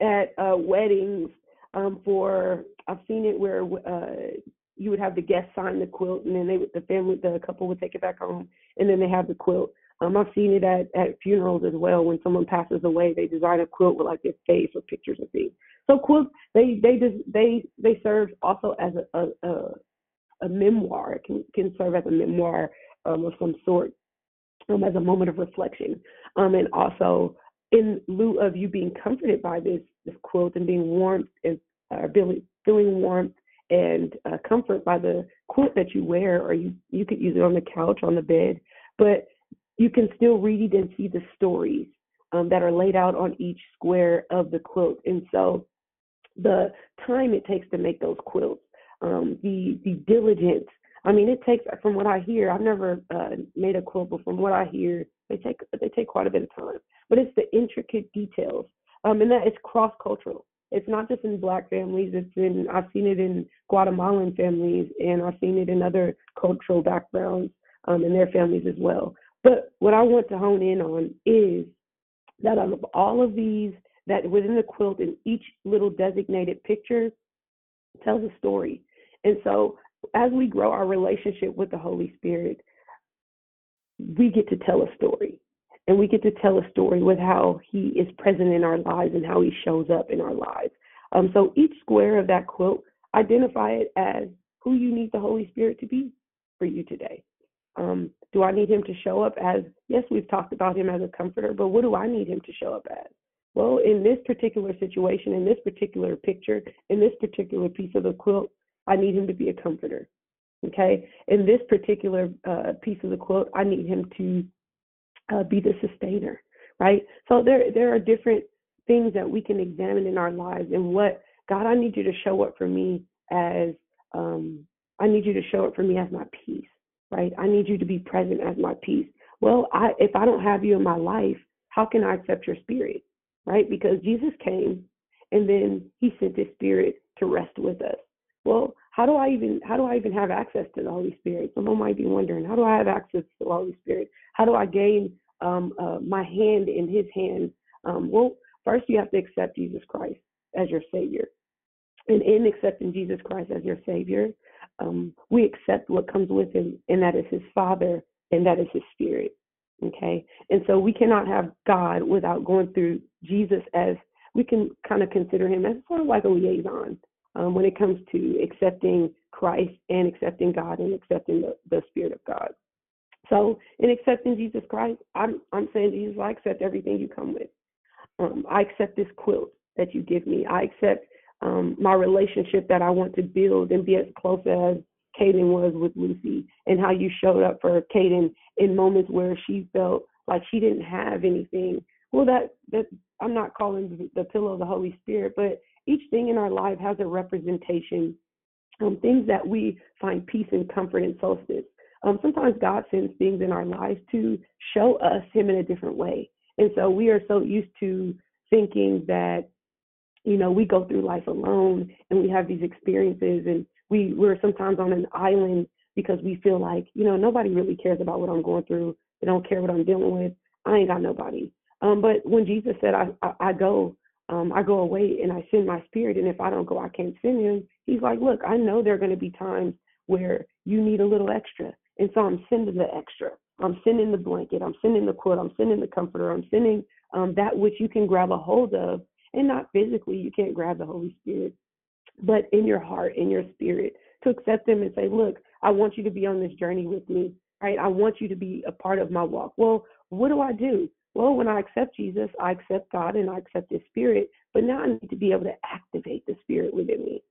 at uh, weddings um, for I've seen it where uh, you would have the guests sign the quilt and then they would, the family the couple would take it back home and then they have the quilt. Um, I've seen it at, at funerals as well. When someone passes away, they design a quilt with like their face or pictures of things. So quilts they they just they they serve also as a a, a, a memoir. It can can serve as a memoir um, of some sort, um, as a moment of reflection, um, and also in lieu of you being comforted by this this quilt and being warmed and uh, feeling feeling warmth and uh, comfort by the quilt that you wear, or you you could use it on the couch, on the bed, but you can still read and see the stories um, that are laid out on each square of the quilt, and so the time it takes to make those quilts, um, the the diligence. I mean, it takes from what I hear. I've never uh, made a quilt, but from what I hear, they take they take quite a bit of time but it's the intricate details. Um, and that it's cross cultural. It's not just in black families. It's in I've seen it in Guatemalan families, and I've seen it in other cultural backgrounds um, in their families as well. But what I want to hone in on is that out of all of these, that within the quilt, in each little designated picture tells a story. And so, as we grow our relationship with the Holy Spirit, we get to tell a story and we get to tell a story with how he is present in our lives and how he shows up in our lives. Um, so each square of that quilt, identify it as who you need the Holy Spirit to be for you today. Um, do I need him to show up as, yes, we've talked about him as a comforter, but what do I need him to show up as? Well, in this particular situation, in this particular picture, in this particular piece of the quilt, I need him to be a comforter. Okay. In this particular uh, piece of the quilt, I need him to uh, be the sustainer, right? So there there are different things that we can examine in our lives and what God, I need you to show up for me as um, I need you to show up for me as my peace, right? I need you to be present as my peace. Well, I if I don't have you in my life, how can I accept your spirit, right? Because Jesus came and then he sent his spirit to rest with us. Well, how do I even how do I even have access to the Holy Spirit? Someone might be wondering, how do I have access to the Holy Spirit? How do I gain um, uh, my hand in His hand? Um, well, first you have to accept Jesus Christ as your Savior, and in accepting Jesus Christ as your Savior, um, we accept what comes with Him, and that is His Father, and that is His Spirit. Okay, and so we cannot have God without going through Jesus as we can kind of consider Him as sort of like a liaison um, when it comes to accepting Christ and accepting God and accepting the, the Spirit of God. So, in accepting Jesus Christ, I'm I'm saying Jesus, I accept everything you come with. Um, I accept this quilt that you give me. I accept um, my relationship that I want to build and be as close as Kaden was with Lucy and how you showed up for Kaden in moments where she felt like she didn't have anything. Well, that that I'm not calling the, pillow of the Holy Spirit, but each thing in our life has a representation. Um, things that we find peace and comfort in solstice. Um, sometimes God sends things in our lives to show us Him in a different way. And so we are so used to thinking that, you know, we go through life alone and we have these experiences and we, we're sometimes on an island because we feel like, you know, nobody really cares about what I'm going through. They don't care what I'm dealing with. I ain't got nobody. Um, but when Jesus said, I, I, I go, um, I go away and I send my spirit, and if I don't go, I can't send him. He's like, look, I know there are going to be times where you need a little extra, and so I'm sending the extra. I'm sending the blanket. I'm sending the quilt. I'm sending the comforter. I'm sending um, that which you can grab a hold of, and not physically. You can't grab the Holy Spirit, but in your heart, in your spirit, to accept them and say, look, I want you to be on this journey with me. Right? I want you to be a part of my walk. Well, what do I do? Well, when I accept Jesus, I accept God and I accept His Spirit, but now I need to be able to activate the Spirit within me.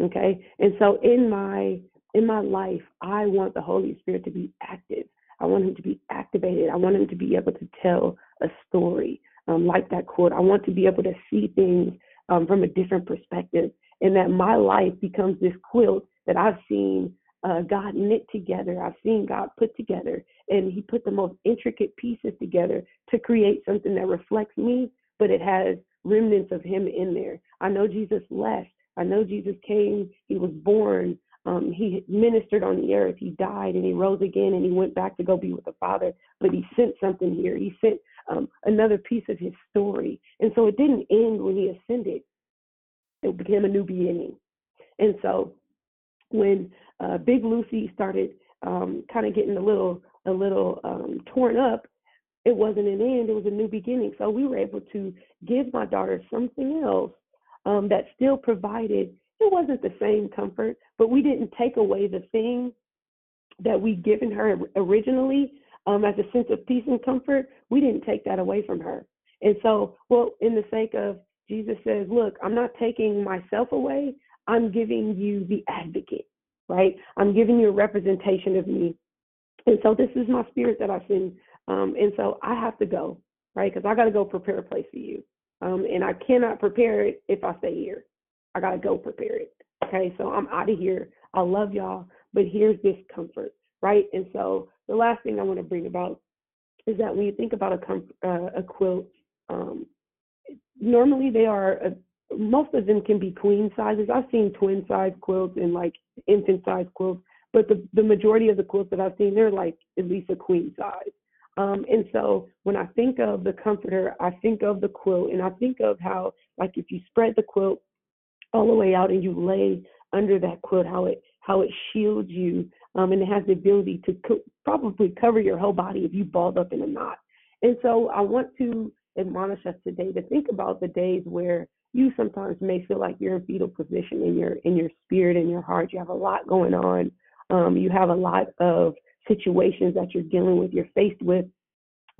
Okay? And so in my in my life, I want the Holy Spirit to be active. I want him to be activated. I want him to be able to tell a story um, like that quote. I want to be able to see things um, from a different perspective, and that my life becomes this quilt that I've seen uh, God knit together. I've seen God put together, and He put the most intricate pieces together to create something that reflects me, but it has remnants of Him in there. I know Jesus left. I know Jesus came. He was born. Um, he ministered on the earth. He died and he rose again and he went back to go be with the Father. But he sent something here. He sent um, another piece of his story. And so it didn't end when he ascended, it became a new beginning. And so when uh, Big Lucy started um, kind of getting a little a little um, torn up, it wasn't an end; it was a new beginning. So we were able to give my daughter something else um, that still provided. It wasn't the same comfort, but we didn't take away the thing that we'd given her originally um, as a sense of peace and comfort. We didn't take that away from her. And so, well, in the sake of Jesus says, look, I'm not taking myself away. I'm giving you the advocate right? I'm giving you a representation of me. And so this is my spirit that I send. Um, and so I have to go, right? Because I got to go prepare a place for you. Um, and I cannot prepare it if I stay here. I got to go prepare it. Okay, so I'm out of here. I love y'all, but here's this comfort, right? And so the last thing I want to bring about is that when you think about a, comf- uh, a quilt, um, normally they are a, most of them can be queen sizes. I've seen twin size quilts and like infant size quilts, but the, the majority of the quilts that I've seen, they're like at least a queen size. Um, and so when I think of the comforter, I think of the quilt and I think of how, like, if you spread the quilt all the way out and you lay under that quilt, how it how it shields you um, and it has the ability to co- probably cover your whole body if you balled up in a knot. And so I want to admonish us today to think about the days where you sometimes may feel like you're in fetal position in your in your spirit and your heart. You have a lot going on. Um, you have a lot of situations that you're dealing with. You're faced with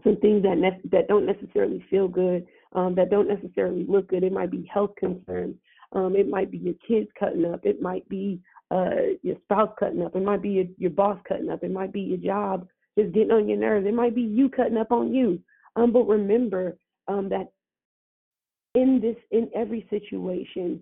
some things that ne- that don't necessarily feel good, um, that don't necessarily look good. It might be health concerns. Um, it might be your kids cutting up. It might be uh, your spouse cutting up. It might be your, your boss cutting up. It might be your job just getting on your nerves. It might be you cutting up on you. Um, but remember um, that in this in every situation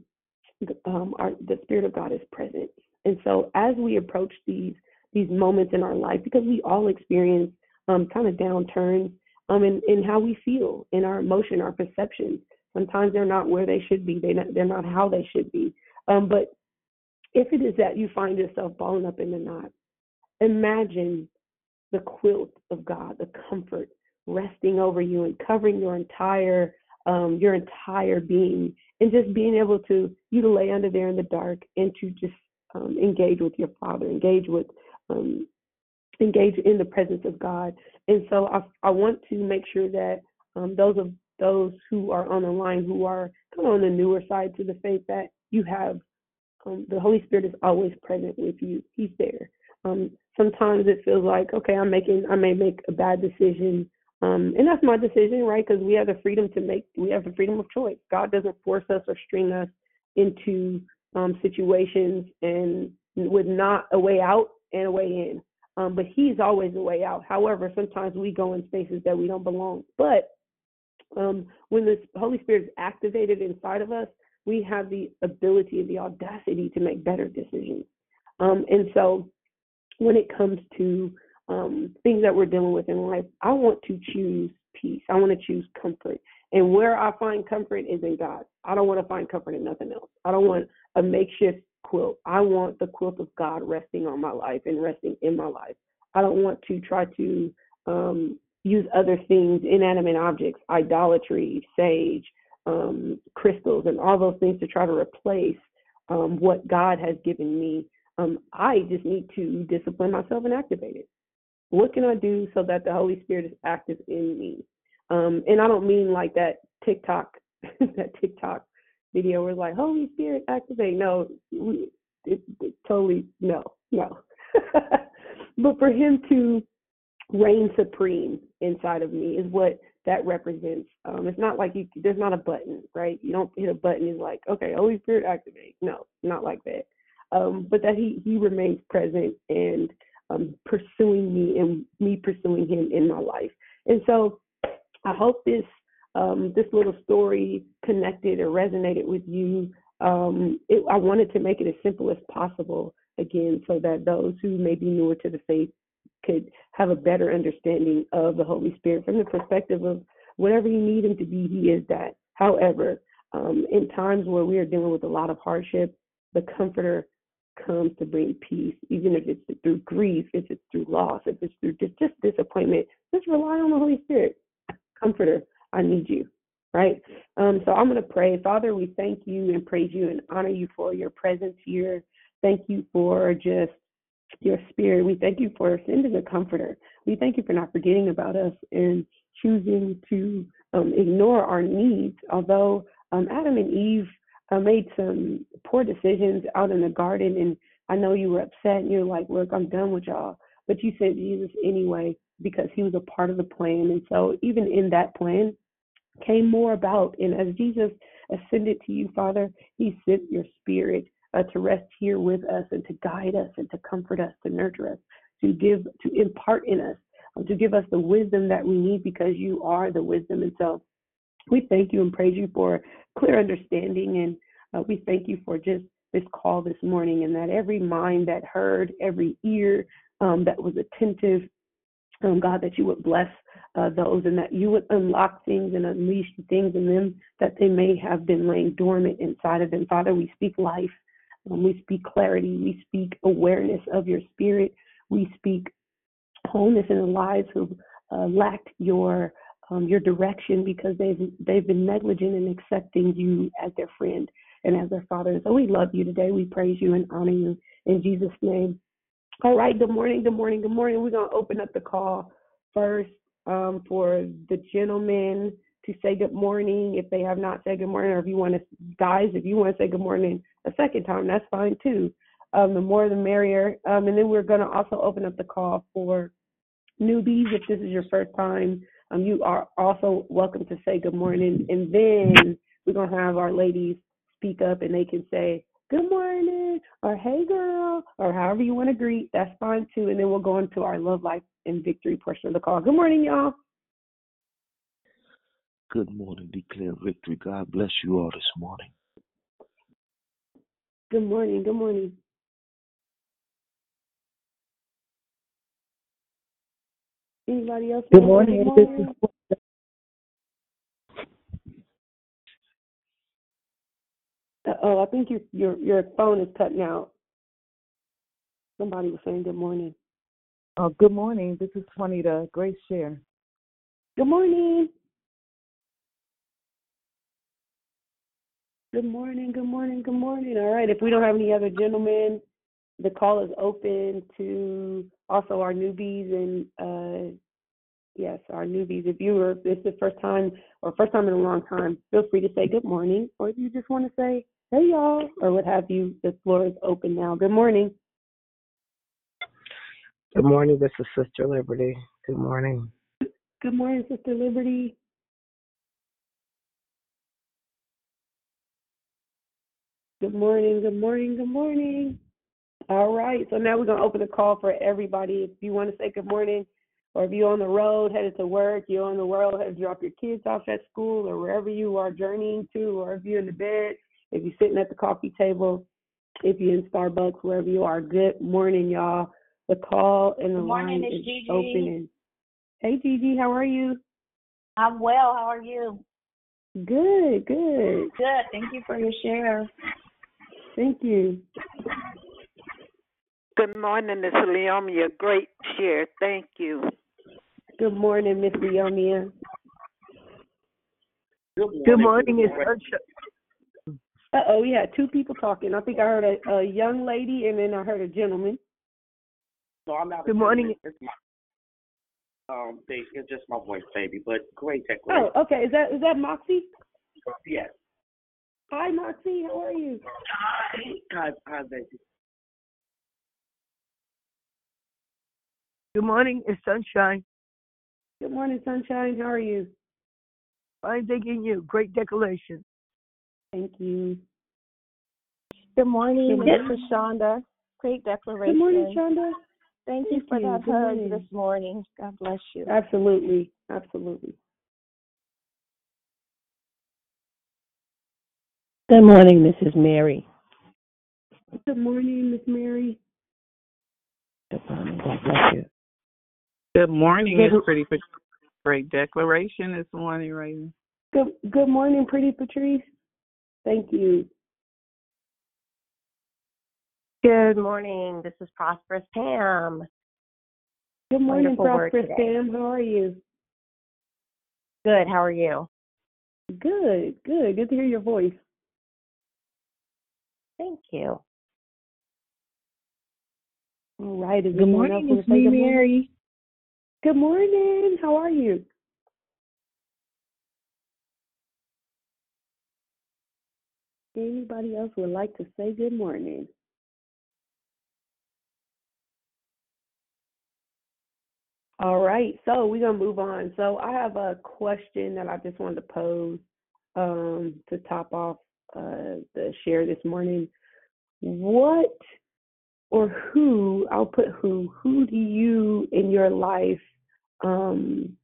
um, our, the spirit of god is present. And so as we approach these these moments in our life because we all experience um, kind of downturns um, in, in how we feel in our emotion our perceptions. Sometimes they're not where they should be they not, they're not how they should be. Um, but if it is that you find yourself balling up in the knot imagine the quilt of god the comfort resting over you and covering your entire um, your entire being and just being able to you to lay under there in the dark and to just um, engage with your father engage with um, engage in the presence of god. And so i, I want to make sure that um, those of those who are on the line who are kind of on the newer side to the faith that you have um, the holy spirit is always present with you. He's there. Um, sometimes it feels like okay i'm making i may make a bad decision um, and that's my decision, right? Because we have the freedom to make, we have the freedom of choice. God doesn't force us or string us into um, situations and with not a way out and a way in. Um, but He's always a way out. However, sometimes we go in spaces that we don't belong. But um, when the Holy Spirit is activated inside of us, we have the ability and the audacity to make better decisions. Um, and so when it comes to um, things that we're dealing with in life, I want to choose peace. I want to choose comfort. And where I find comfort is in God. I don't want to find comfort in nothing else. I don't want a makeshift quilt. I want the quilt of God resting on my life and resting in my life. I don't want to try to um, use other things, inanimate objects, idolatry, sage, um, crystals, and all those things to try to replace um, what God has given me. Um, I just need to discipline myself and activate it. What can I do so that the Holy Spirit is active in me? Um, and I don't mean like that TikTok, that TikTok video where like Holy Spirit activate. No, we, it, it, totally no, no. but for Him to reign supreme inside of me is what that represents. Um, it's not like you, there's not a button, right? You don't hit a button. It's like, okay, Holy Spirit activate. No, not like that. Um, but that he he remains present and um, pursuing me and me pursuing him in my life. And so I hope this um, this little story connected or resonated with you. Um, it, I wanted to make it as simple as possible again, so that those who may be newer to the faith could have a better understanding of the Holy Spirit from the perspective of whatever you need him to be, he is that. However, um, in times where we are dealing with a lot of hardship, the Comforter comes to bring peace, even if it's through grief, if it's through loss, if it's through just, just disappointment. Just rely on the Holy Spirit. Comforter, I need you. Right? Um, so I'm going to pray. Father, we thank you and praise you and honor you for your presence here. Thank you for just your spirit. We thank you for sending a comforter. We thank you for not forgetting about us and choosing to um, ignore our needs. Although um, Adam and Eve uh, made some poor decisions out in the garden, and I know you were upset and you're like, Look, I'm done with y'all. But you said Jesus anyway because he was a part of the plan. And so, even in that plan, came more about. And as Jesus ascended to you, Father, he sent your spirit uh, to rest here with us and to guide us and to comfort us, to nurture us, to give, to impart in us, um, to give us the wisdom that we need because you are the wisdom. And so we thank you and praise you for clear understanding. And uh, we thank you for just this call this morning and that every mind that heard, every ear um, that was attentive, um, God, that you would bless uh, those and that you would unlock things and unleash things in them that they may have been laying dormant inside of them. Father, we speak life. Um, we speak clarity. We speak awareness of your spirit. We speak wholeness in the lives who uh, lacked your um, your direction because they've they've been negligent in accepting you as their friend and as their father. And so we love you today. We praise you and honor you in Jesus' name. All right. Good morning. Good morning. Good morning. We're gonna open up the call first um, for the gentlemen to say good morning if they have not said good morning, or if you want to, guys, if you want to say good morning a second time, that's fine too. Um, the more the merrier. Um, and then we're going to also open up the call for newbies. If this is your first time, um, you are also welcome to say good morning. And then we're going to have our ladies speak up and they can say good morning or hey girl or however you want to greet. That's fine too. And then we'll go into our love life and victory portion of the call. Good morning, y'all. Good morning, declare victory. God bless you all this morning. Good morning. Good morning. Anybody else? Good morning. This is Uh, oh, I think your your your phone is cutting out. Somebody was saying good morning. uh, good morning. This is Juanita. Grace share. Good morning. Good morning. Good morning. Good morning. All right. If we don't have any other gentlemen, the call is open to also our newbies and uh yes, our newbies. If you were if this is the first time or first time in a long time, feel free to say good morning, or if you just want to say hey y'all or what have you. The floor is open now. Good morning. Good morning. This is Sister Liberty. Good morning. Good morning, Sister Liberty. Good morning. Good morning. Good morning. All right. So now we're going to open the call for everybody. If you want to say good morning, or if you're on the road headed to work, you're on the road headed to drop your kids off at school, or wherever you are journeying to, or if you're in the bed, if you're sitting at the coffee table, if you're in Starbucks, wherever you are. Good morning, y'all. The call and the morning, line is Gigi. open. Hey, Gigi, how are you? I'm well. How are you? Good, good. Good. Thank you for your share. Thank you. Good morning, Miss Leomia. Great share. Thank you. Good morning, Miss Leomia. Good morning, it's Sunshine. Uh oh, we had two people talking. I think I heard a, a young lady and then I heard a gentleman. No, I'm not. a Good morning. gentleman. It's my um, they, it's just my voice, baby. But great declaration. Oh, okay. Is that is that Moxie? Yes. Hi, Moxie. How are you? Hi, hi, hi, baby. Good morning, it's Sunshine. Good morning, Sunshine. How are you? Fine, thanking you. Great decoration. Thank you. Good morning, Good this is Shonda. Great declaration. Good morning, Shonda. Thank you for you. that Good hug morning. this morning. God bless you. Absolutely, absolutely. Good morning, Mrs. Mary. Good morning, Miss Mary. Good morning. God bless you. Good morning, Good- Miss Pretty Pat- Great declaration this morning, Raven. Good good morning, pretty Patrice. Thank you. Good morning. This is Prosperous Pam. Good morning, Wonderful Prosperous. Pam. How are you? Good. How are you? Good, good. Good to hear your voice. Thank you. All right. Good morning, else it's me, good morning? Mary. Good morning. How are you? Anybody else would like to say good morning? All right, so we're gonna move on. So I have a question that I just wanted to pose um, to top off uh, the share this morning. What or who? I'll put who. Who do you in your life um,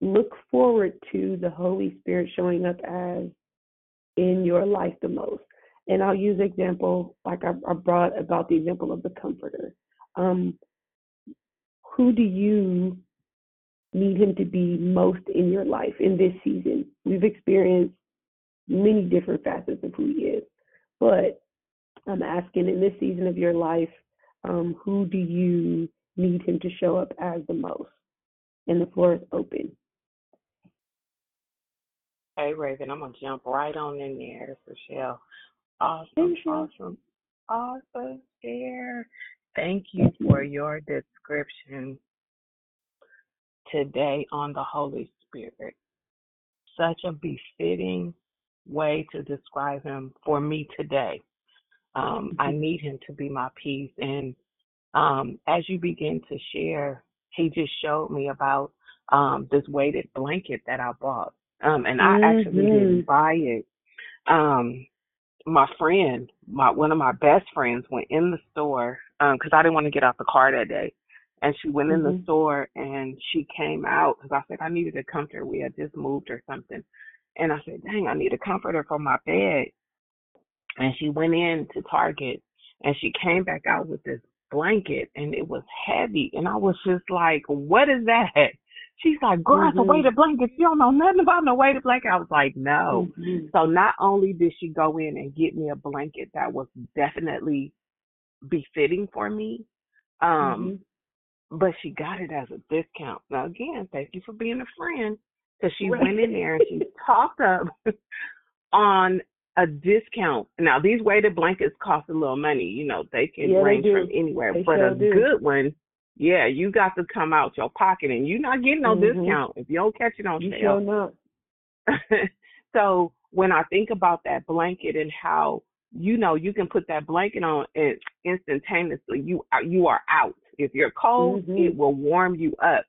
look forward to the Holy Spirit showing up as in your life the most? And I'll use example like I, I brought about the example of the Comforter. Um, who do you need him to be most in your life in this season? We've experienced many different facets of who he is, but I'm asking in this season of your life, um, who do you need him to show up as the most? And the floor is open. Hey, Raven, I'm gonna jump right on in there, Rochelle. Awesome, awesome, awesome share. Thank you for your description today on the Holy Spirit. Such a befitting way to describe him for me today. Um, I need him to be my peace. And um, as you begin to share, he just showed me about um, this weighted blanket that I bought. Um, and I actually didn't buy it. Um, my friend, my one of my best friends, went in the store um because I didn't want to get out the car that day, and she went in the Mhm. store and she came out because I said I needed a comforter. We had just moved or something, and I said, "Dang, I need a comforter for my bed." And she went in to Target and she came back out with this blanket and it was heavy, and I was just like, "What is that?" She's like, "Girl, it's a Mhm. weighted blanket. You don't know nothing about no weighted blanket." I was like, "No." Mhm. So not only did she go in and get me a blanket that was definitely befitting for me, um, Mhm. but she got it as a discount. Now again, thank you for being a friend, because she Right. went in there and she talked up on a discount. Now these weighted blankets cost a little money. You know they can Yeah, they range from anywhere, They but sure a do. good one. Yeah, you got to come out your pocket, and you're not getting no Mhm. discount if you don't catch it on You sale. sure so when I think about that blanket and how you know you can put that blanket on and instantaneously you are you are out. If you're cold, Mhm. it will warm you up.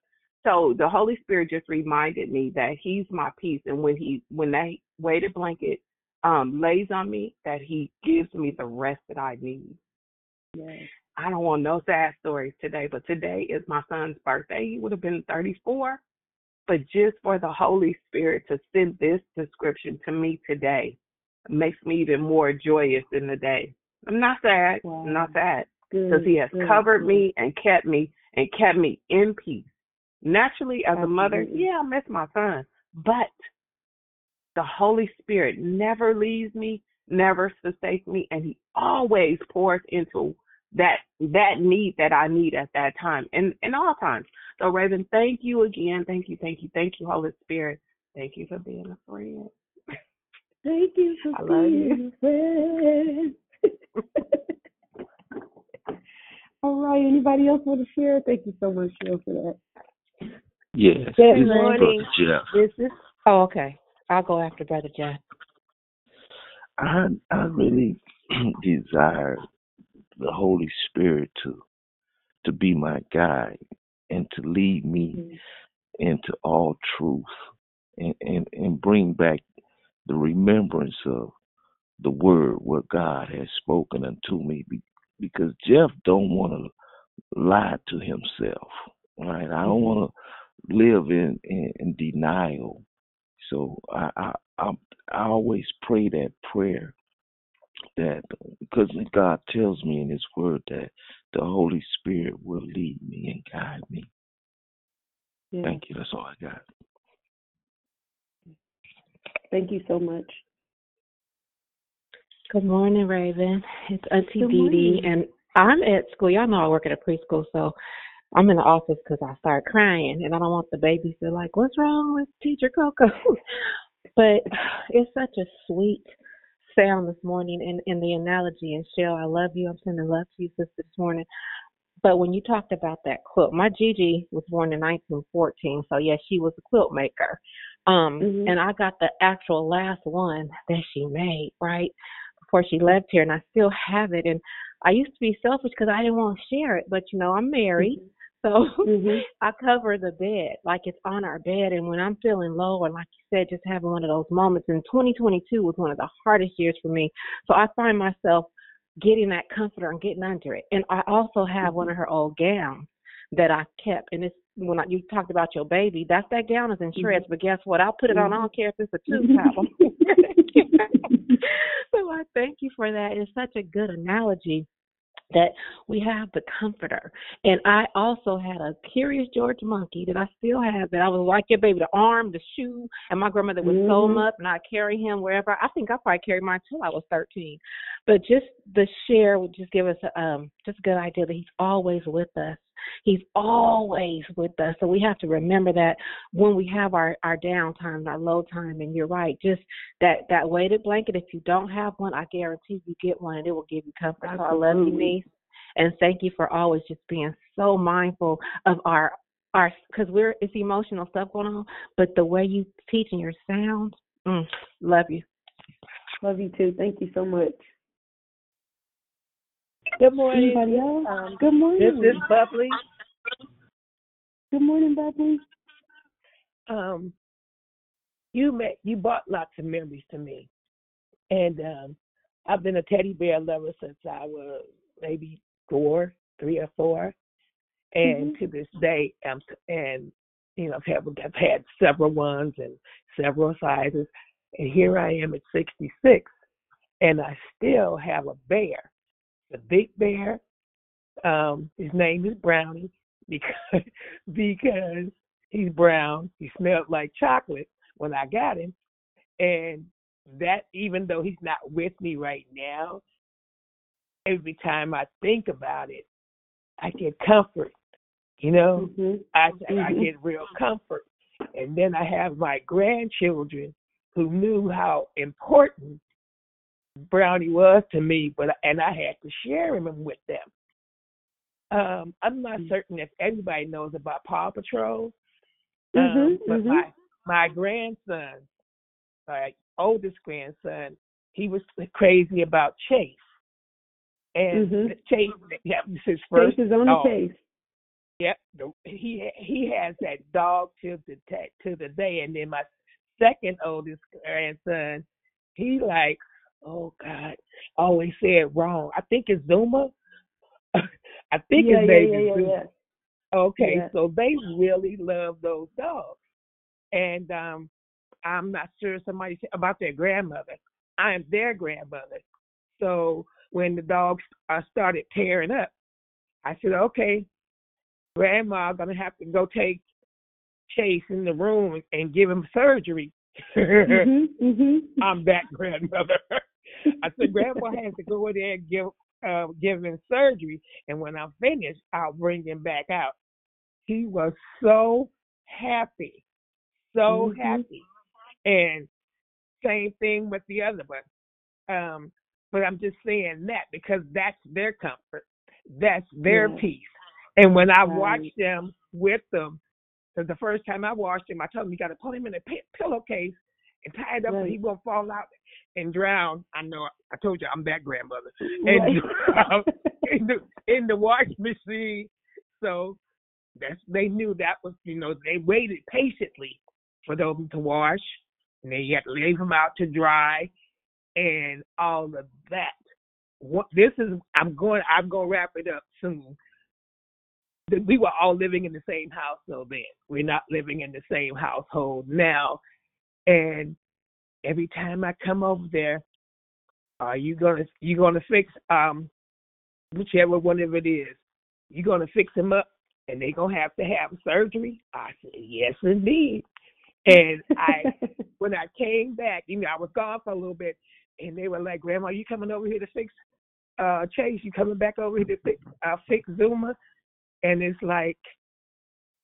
So the Holy Spirit just reminded me that He's my peace, and when He when that weighted blanket um lays on me, that He gives me the rest that I need. Yes. I don't want no sad stories today, but today is my son's birthday. He would have been 34. But just for the Holy Spirit to send this description to me today makes me even more joyous in the day. I'm not sad. I'm not sad because He has good, covered good. me and kept me and kept me in peace. Naturally, as a mother, yeah, I miss my son, but the Holy Spirit never leaves me, never forsakes me, and He always pours into that that need that I need at that time and in all times. So Raven, thank you again. Thank you, thank you, thank you, Holy Spirit. Thank you for being a friend. Thank you for I love being a friend. All right. Anybody else want to share? Thank you so much, Cheryl, for that. Yes, Good morning. This is oh okay. I'll go after Brother Jeff. I I really desire the Holy Spirit to to be my guide and to lead me mm-hmm. into all truth and, and, and bring back the remembrance of the word what God has spoken unto me be- because Jeff don't want to lie to himself. Right? I don't mm-hmm. want to live in, in, in denial. So I, I I I always pray that prayer that because God tells me in His Word that the Holy Spirit will lead me and guide me. Yeah. Thank you. That's all I got. Thank you so much. Good morning, Raven. It's Auntie Good Dee Dee, morning. and I'm at school. Y'all know I work at a preschool, so I'm in the office because I start crying, and I don't want the babies to like, "What's wrong with Teacher Coco?" but it's such a sweet sound this morning, and in the analogy. And Shell, I love you. I'm sending love to you, sister, this morning. But when you talked about that quilt, my Gigi was born in 1914, so yes, she was a quilt maker. Um, Mhm. and I got the actual last one that she made, right? Before she left here, and I still have it. And I used to be selfish because I didn't want to share it, but you know, I'm married, so Mhm. I cover the bed like it's on our bed. And when I'm feeling low, or like you said, just having one of those moments, and 2022 was one of the hardest years for me. So I find myself getting that comforter and getting under it. And I also have one mm-hmm. of her old gowns that I kept. And it's when I, you talked about your baby, that's that gown is in shreds. Mm-hmm. But guess what? I'll put it on. Mm-hmm. I don't care if it's a tube towel. so I thank you for that. It's such a good analogy that we have the comforter. And I also had a curious George monkey that I still have that I was like your baby, the arm, the shoe, and my grandmother would sew him up and I'd carry him wherever. I think I probably carried mine till I was 13. But just the share would just give us a, um, just a good idea that he's always with us. He's always with us. So we have to remember that when we have our, our downtime, our low time, and you're right, just that, that weighted blanket, if you don't have one, I guarantee you get one and it will give you comfort. So I love you, niece. And thank you for always just being so mindful of our our because we're it's emotional stuff going on, but the way you teach and your sound, mm, love you. Love you too. Thank you so much. Good morning. Anybody else? Um, Good morning. This is Bubbly. Good morning, Bubbly. Um, you met, you brought lots of memories to me, and um, I've been a teddy bear lover since I was maybe four, three or four, and Mhm. to this day, I'm and you know I've had, I've had several ones and several sizes, and here I am at 66, and I still have a bear, the big bear. Um, his name is Brownie because because he's brown. He smelled like chocolate when I got him, and that even though he's not with me right now, every time I think about it, I get comfort. You know, Mhm. I I Mhm. get real comfort. And then I have my grandchildren who knew how important Brownie was to me, but and I had to share him with them. Um, I'm not certain if everybody knows about Paw Patrol, um, Mhm, but mhm. my my grandson, my oldest grandson, he was crazy about Chase, and Mhm. Chase, yeah, was his first Chase is on the dog. case. Yep, he he has that dog to the to the day, and then my second oldest grandson, he likes oh God, always say it wrong. I think it's Zuma, I think yeah, his name yeah, is yeah, Zeus. yeah. Okay, so they really love those dogs. And um I'm not sure somebody said about their grandmother. I am their grandmother. So when the dogs uh, started tearing up, I said, okay, grandma gonna have to go take Chase in the room and give him surgery. Mhm. Mhm. I'm that grandmother. I said, Grandpa has to go in there and give uh, give him surgery, and when I'm finished, I'll bring him back out. He was so happy, so Mhm. happy, and same thing with the other one. Um, but I'm just saying that because that's their comfort, that's their Yeah. peace. And when I Right. watched them with them, because the first time I watched him, I told him you got to put him in a pi- pillowcase and tie it up so he won't fall out and drown. I know. I told you I'm that grandmother. Right. And drown um, in the in the wash machine. So that's they knew that was you know they waited patiently for them to wash, and they had to leave them out to dry, and all of that. What this is, I'm going. I'm gonna wrap it up soon. We were all living in the same household then. We're not living in the same household now, and every time I come over there, are you gonna you gonna fix um whichever one of it is? You gonna fix him up, and they gonna have to have surgery? I said yes, indeed. And I when I came back, you know, I was gone for a little bit, and they were like, "Grandma, you coming over here to fix uh Chase? You coming back over here to fix uh, fix Zuma?" And it's like,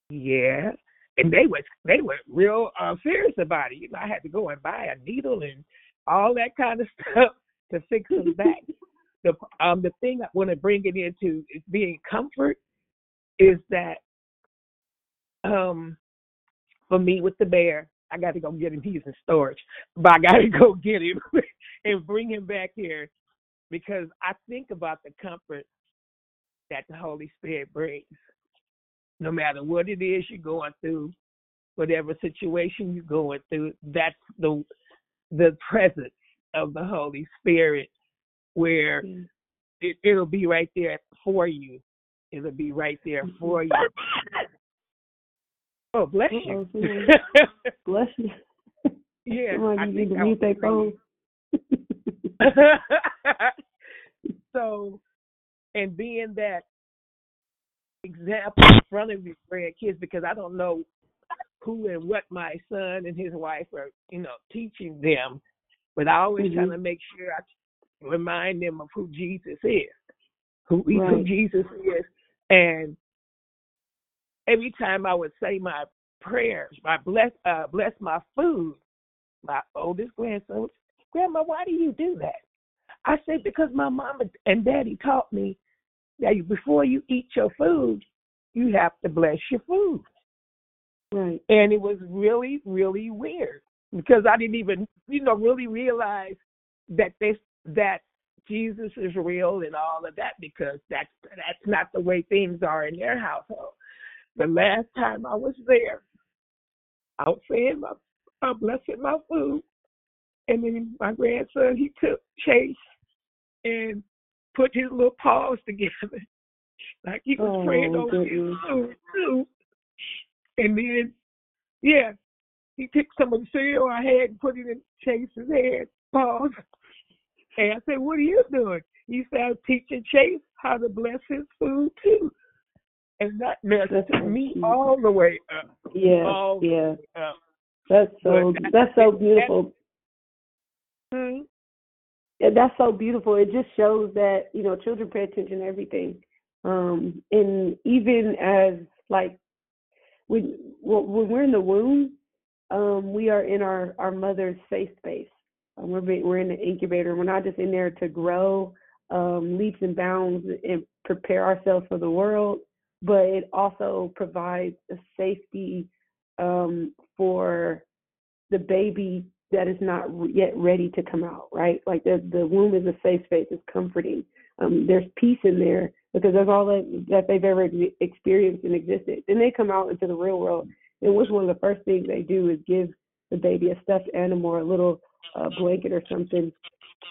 yeah. And they was they were real uh, serious about it. You know, I had to go and buy a needle and all that kind of stuff to fix him back. the um the thing I want to bring it into is being comfort is that um for me with the bear, I got to go get him. He's in storage, but I got to go get him and bring him back here because I think about the comfort that the Holy Spirit brings. No matter what it is you're going through, whatever situation you're going through, that's the the presence of the Holy Spirit where it, it'll be right there for you. It'll be right there mm-hmm. for you. Oh, bless you. Bless you. yeah, I need think to I mute their phone. so, and being that example in front of your grandkids, because I don't know who and what my son and his wife are, you know, teaching them, but I always Mhm. try to make sure I remind them of who Jesus is, who who Jesus is, and every time I would say my prayers, my bless uh bless my food, my oldest grandson, Grandma, why do you do that? I said because my mama and daddy taught me you- before you eat your food, you have to bless your food. Right. And it was really, really weird because I didn't even, you know, really realize that this that Jesus is real and all of that because that's that's not the way things are in their household. The last time I was there, I was saying my I'm blessing my food, and then my grandson he took Chase and put his little paws together like he was Oh, praying over his food too. And then, yeah, he took some of the cereal I had and put it in Chase's head, paws. And I said, "What are you doing?" He said, "I'm teaching Chase how to bless his food too." And that messed That's me cute. all the way up. Yeah, all the yeah. way up. That's so But that's so that- beautiful. Hmm? That's so beautiful. It just shows that you know children pay attention to everything, um, and even as like when when we're in the womb, um, we are in our our mother's safe space. Um, we're be, we're in the incubator. We're not just in there to grow um, leaps and bounds and prepare ourselves for the world, but it also provides a safety um, for the baby that is not yet ready to come out, right? Like the the womb is a safe space, it's comforting. Um, there's peace in there because that's all that that they've ever experienced and existed. Then they come out into the real world, and which one of the first things they do is give the baby a stuffed animal or a little uh, blanket or something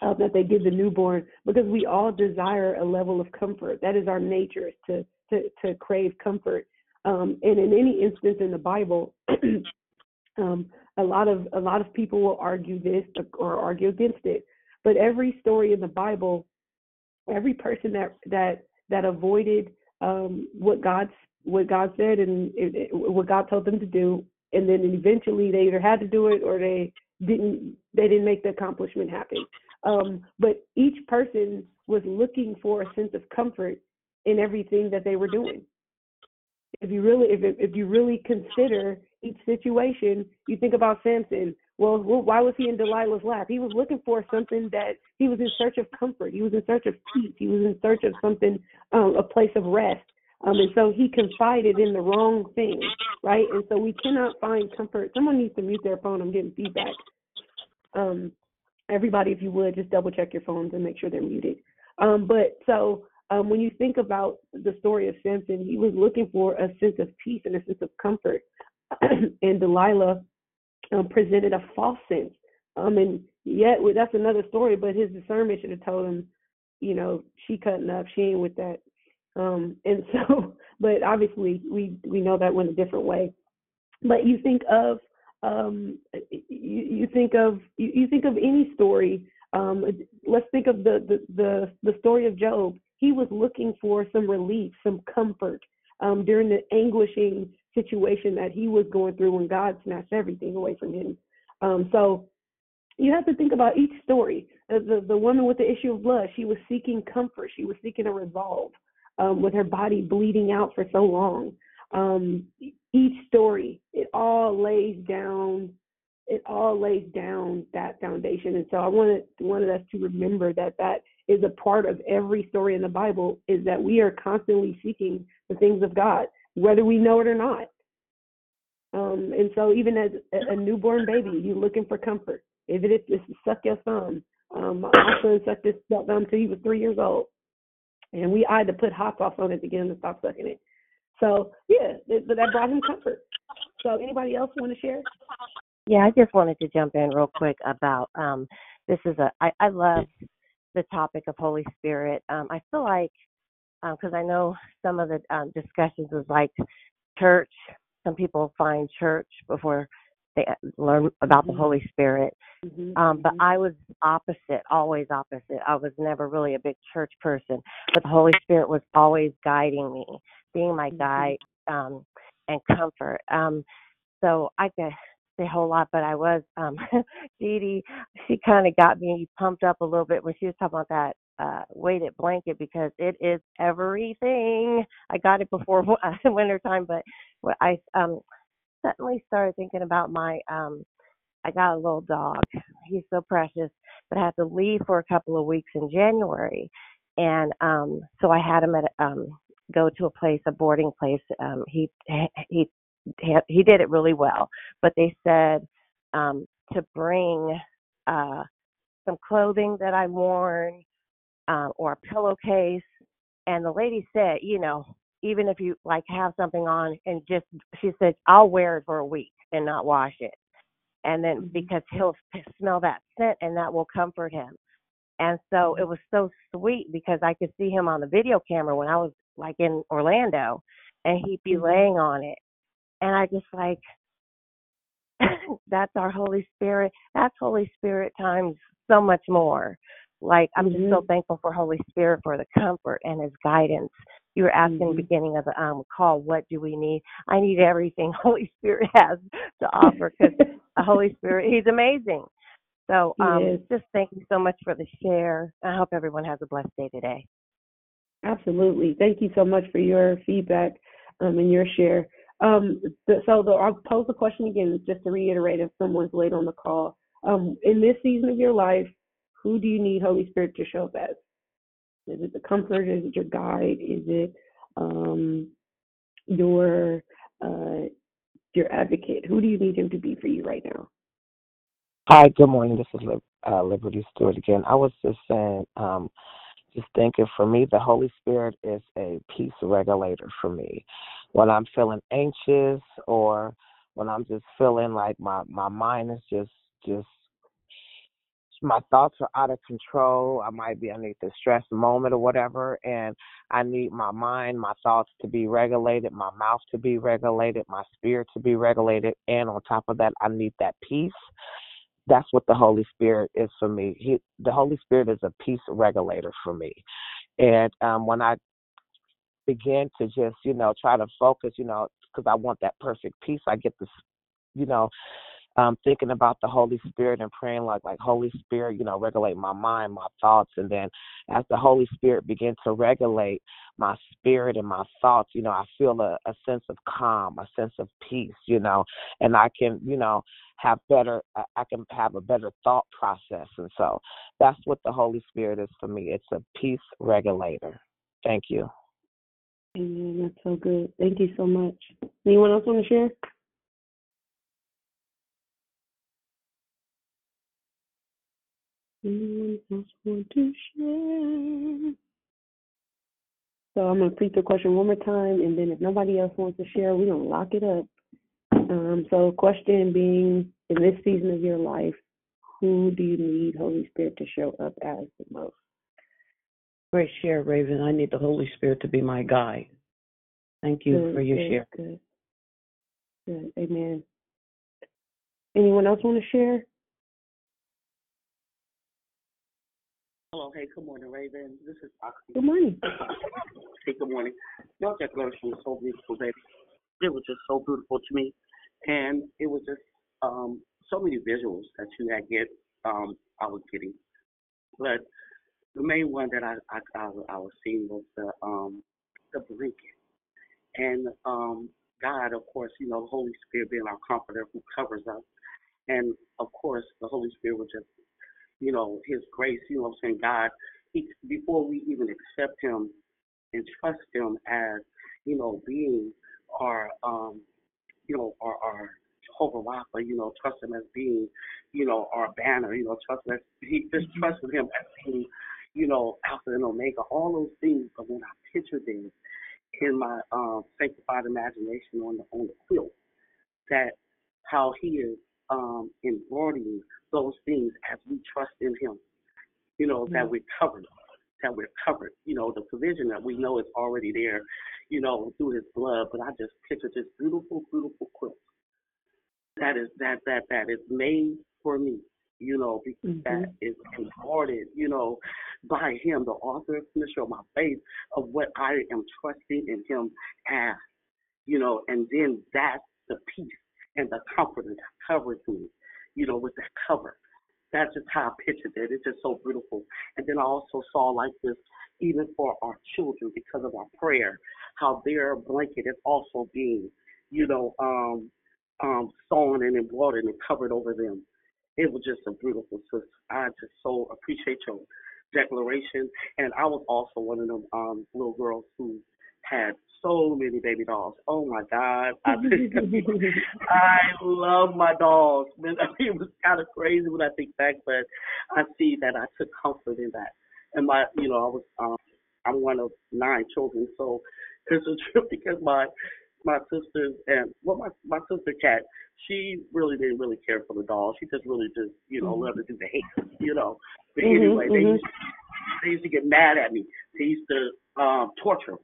uh, that they give the newborn because we all desire a level of comfort. That is our nature is to to to crave comfort. Um, and in any instance in the Bible, um, a lot of a lot of people will argue this or argue against it. But every story in the Bible, every person that that that avoided um, what God what God said and it, it, what God told them to do, and then eventually they either had to do it or they didn't they didn't make the accomplishment happen. Um, but each person was looking for a sense of comfort in everything that they were doing. If you really if if you really consider each situation, you think about Samson. Well, why was he in Delilah's lap? He was looking for something that he was in search of comfort. He was in search of peace. He was in search of something, um, a place of rest. Um, and so he confided in the wrong thing, right? And so we cannot find comfort. Someone needs to mute their phone. I'm getting feedback. Um, everybody, if you would, just double check your phones and make sure they're muted. Um, but so um, when you think about the story of Samson, he was looking for a sense of peace and a sense of comfort. and Delilah um, presented a false sense. Um, and yet, that's another story, but his discernment should have told him, you know, she cutting up, she ain't with that. Um, and so, but obviously we we know that went a different way. But you think of um, you, you think of you, you think of any story. Um, let's think of the, the the the story of Job. He was looking for some relief, some comfort um, during the anguishing situation that he was going through when God snatched everything away from him. Um, so you have to think about each story. The, the, the woman with the issue of blood, she was seeking comfort. She was seeking a resolve um, with her body bleeding out for so long. Um, each story, it all lays down, it all lays down that foundation. And so I wanted wanted us to remember that that is a part of every story in the Bible is that we are constantly seeking the things of God, whether we know it or not. Um, and so even as a, a newborn baby, you're looking for comfort. If it is to suck your thumb, um, my son sucked his thumb until he was three years old and we I had to put hot sauce on it to get him to stop sucking it. So yeah, that, that brought him comfort. So anybody else want to share? Yeah, I just wanted to jump in real quick about um this is a I, I love the topic of Holy Spirit. Um I feel like because um, I know some of the um, discussions was like church. Some people find church before they uh, learn about the mm-hmm. Holy Spirit. Mm-hmm. Um, but mm-hmm. I was opposite, always opposite. I was never really a big church person, but the Holy Spirit was always guiding me, being my mm-hmm. guide um, and comfort. Um, so I could say a whole lot, but I was um, Dee Dee. She kind of got me pumped up a little bit when she was talking about that uh weighted blanket because it is everything. I got it before winter time, but what I um suddenly started thinking about my um I got a little dog. He's so precious, but I had to leave for a couple of weeks in January. And um so I had him at um go to a place, a boarding place. Um he he he did it really well, but they said um to bring uh some clothing that I worn uh, or a pillowcase and the lady said, you know, even if you like have something on and just she said I'll wear it for a week and not wash it. And then mm-hmm. because he'll smell that scent and that will comfort him. And so it mm-hmm. was so sweet because I could see him on the video camera when I was like in Orlando and he'd be mm-hmm. laying on it. And I just like that's our Holy Spirit. That's Holy Spirit times so much more. Like I'm mm-hmm. just so thankful for Holy Spirit for the comfort and his guidance you were asking mm-hmm. the beginning of the um, call, what do we need? I need everything Holy Spirit has to offer because the Holy Spirit, He's amazing. So um, just thank you so much for the share. I hope everyone has a blessed day today. Absolutely. Thank you so much for your feedback um, and your share. Um, so the, I'll pose the question again, just to reiterate if someone's late on the call. Um, in this season of your life, who do you need Holy Spirit to show up as? Is it the comfort? Is it your guide? Is it um, your uh, your advocate? Who do you need him to be for you right now? Hi, good morning. This is uh, Liberty Stewart again. I was just saying, um, just thinking for me, the Holy Spirit is a peace regulator for me. When I'm feeling anxious or when I'm just feeling like my my mind is just just my thoughts are out of control. I might be underneath a stress moment or whatever, and I need my mind, my thoughts to be regulated, my mouth to be regulated, my spirit to be regulated, and on top of that, I need that peace. That's what the Holy Spirit is for me. He, the Holy Spirit is a peace regulator for me, and um, when I begin to just, you know, try to focus, you know, because I want that perfect peace, I get this, you know, um, thinking about the Holy Spirit and praying like like Holy Spirit, you know, regulate my mind, my thoughts, and then as the Holy Spirit begins to regulate my spirit and my thoughts, you know, I feel a, a sense of calm, a sense of peace, you know, and I can, you know, have better, I can have a better thought process, and so that's what the Holy Spirit is for me. It's a peace regulator. Thank you. Amen. That's so good. Thank you so much. Anyone else want to share? Anyone else want to share? So I'm gonna repeat the question one more time, and then if nobody else wants to share, we're gonna lock it up. Um, so question being, in this season of your life, who do you need Holy Spirit to show up as the most? Great share, Raven. I need the Holy Spirit to be my guide. Thank you Good, for your good, share. good, good. Amen. Anyone else want to share? Hello, hey, good morning, Raven. This is Moxie. Good morning. Hey, good morning. Your declaration was so beautiful, baby. It was just so beautiful to me, and it was just um so many visuals that you had get um I was getting, but the main one that I I I, I was seeing was the um the blanket and um God, of course, you know, the Holy Spirit being our comforter who covers us, and of course, the Holy Spirit was just you know, his grace, you know what I'm saying, God, he, before we even accept him and trust him as, you know, being our, um, you know, our, our Jehovah Rapha, you know, trust him as being, you know, our banner, you know, trust him as, he just trusted him as being, you know, Alpha and Omega, all those things, but when I pictured them in my um, sanctified imagination on the, on the quilt, that how he is um, embodying those things as we trust in him. You know, that we're covered, that we're covered. You know, the provision that we know is already there, you know, through his blood. But I just picture this beautiful, beautiful quilt that is that that that is made for me. You know, because that is embroidered, you know, by him, the author and finisher of my faith, of what I am trusting in him as you know, and then that's the peace and the comfort that covers me, you know, with that cover. That's just how I pictured it. It's just so beautiful. And then I also saw like this, even for our children, because of our prayer, how their blanket is also being, you know, um, um, sewn and embroidered and covered over them. It was just a beautiful sis. I just so appreciate your declaration. And I was also one of them um, little girls who had so many baby dolls. Oh my God. I, I love my dolls. Man, I mean, it was kind of crazy when I think back, but I see that I took comfort in that. And my, you know, I was, um, I'm one of nine children, so it's a trip because my my sisters and well my my sister cat she really didn't really care for the dolls she just really just you know loved to do the hate you know but Mhm, anyway they mhm. used they used to get mad at me they used to um torture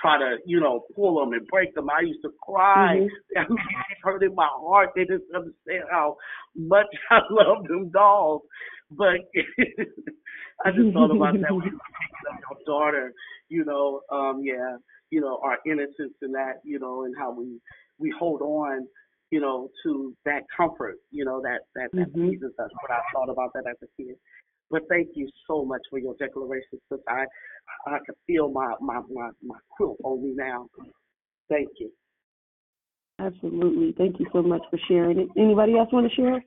try to you know pull them and break them i used to cry Mhm. Mean, it hurt in my heart they didn't understand how much i love them dolls but i just thought about that when you think of your daughter you know um yeah you know, our innocence in that, you know, and how we we hold on, you know, to that comfort, you know, that that that Mhm. pleases us. What I thought about that as a kid. But thank you so much for your declaration, sis. I I can feel my my my my quilt on me now. Thank you. Absolutely. Thank you so much for sharing it. Anybody else want to share?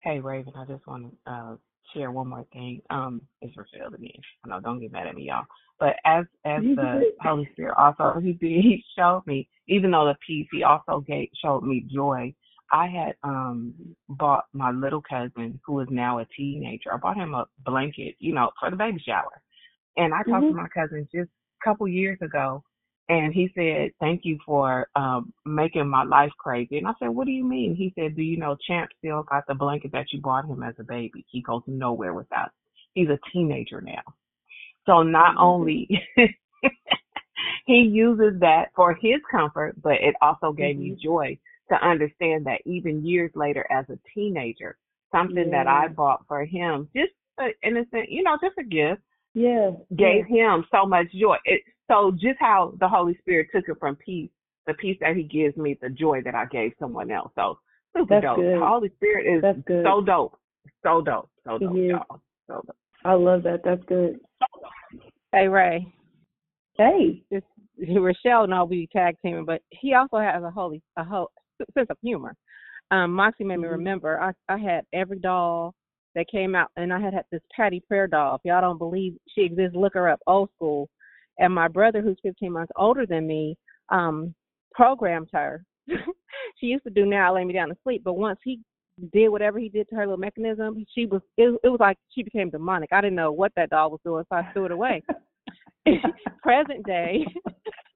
Hey Raven, I just want to uh, share one more thing. Um, it's Rochelle again. I know, don't get mad at me, y'all. But as as the. Holy Spirit also he did he showed me, even though the peace, he also gave showed me joy. I had um bought my little cousin who is now a teenager. I bought him a blanket, you know, for the baby shower. And I talked to Mhm. my cousin just a couple years ago, and he said, "Thank you for um making my life crazy." And I said, "What do you mean?" He said, "Do you know Champ still got the blanket that you bought him as a baby? He goes nowhere without. It. He's a teenager now, so not only." he uses that for his comfort, but it also gave me Mm-hmm. joy to understand that even years later as a teenager, something that I bought for him, just an innocent, you know, just a gift, Yeah. gave him so much joy. It, so just how the Holy Spirit took it from peace, the peace that He gives me, the joy that I gave someone else. So super That's dope. good. The Holy Spirit is That's good. so dope, so dope, so dope, He y'all. So dope. I love that. That's good. Hey Ray. Hey. This Rochelle and I'll be tag teaming, but he also has a holy a whole sense of humor. Um, Moxie made me Mhm. remember I I had every doll that came out, and I had had this Patty Prayer doll. If y'all don't believe she exists, look her up, old school. And my brother, who's 15 months older than me, um, programmed her. she used to do now, lay me down to sleep, but once he did whatever he did to her little mechanism, she was it, it was like she became demonic. I didn't know what that doll was doing, so I threw it away. Present day,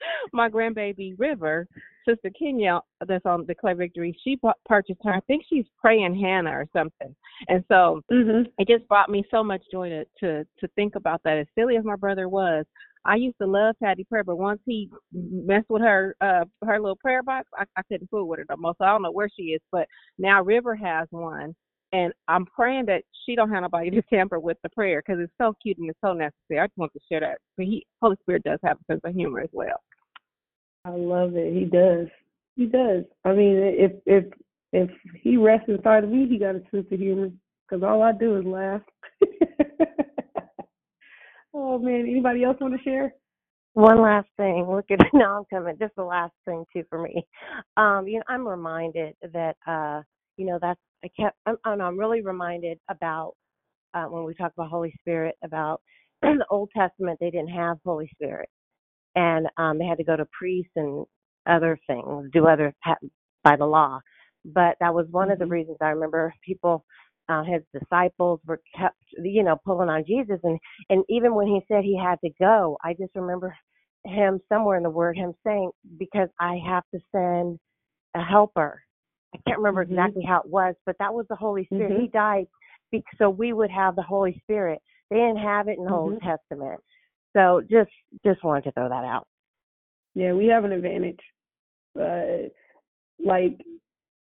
my grandbaby River, Sister Kenya, that's on Declare Victory, she pu- purchased her. I think she's praying Hannah or something, and so Mm-hmm. it just brought me so much joy to to to think about that. As silly as my brother was, I used to love Patty Prayer, but once he messed with her uh her little prayer box, I, I couldn't fool with her no more. So I don't know where she is, but now River has one, and I'm praying that she don't have nobody to tamper with the prayer because it's so cute and it's so necessary. I just want to share that. But he Holy Spirit does have a sense of humor as well. I love it. He does. He does. I mean, if if if he rests inside of me, he got a sense of humor. Cause all I do is laugh. oh man, anybody else want to share? One last thing. Look at now I'm coming. Just the last thing too for me. Um, you know, I'm reminded that uh, you know, that's I kept I'm I'm I'm really reminded about uh when we talk about Holy Spirit about in the Old Testament they didn't have Holy Spirit. And um they had to go to priests and other things, do other by the law. But that was one of the reasons I remember people uh, his disciples were kept, you know, pulling on Jesus, and and even when he said he had to go, I just remember him somewhere in the word him saying because I have to send a helper. I can't remember Mhm. exactly how it was, but that was the Holy Spirit. Mhm. He died be- so we would have the Holy Spirit. They didn't have it in the Old Mhm. Testament, so just just wanted to throw that out. Yeah, we have an advantage. Uh, like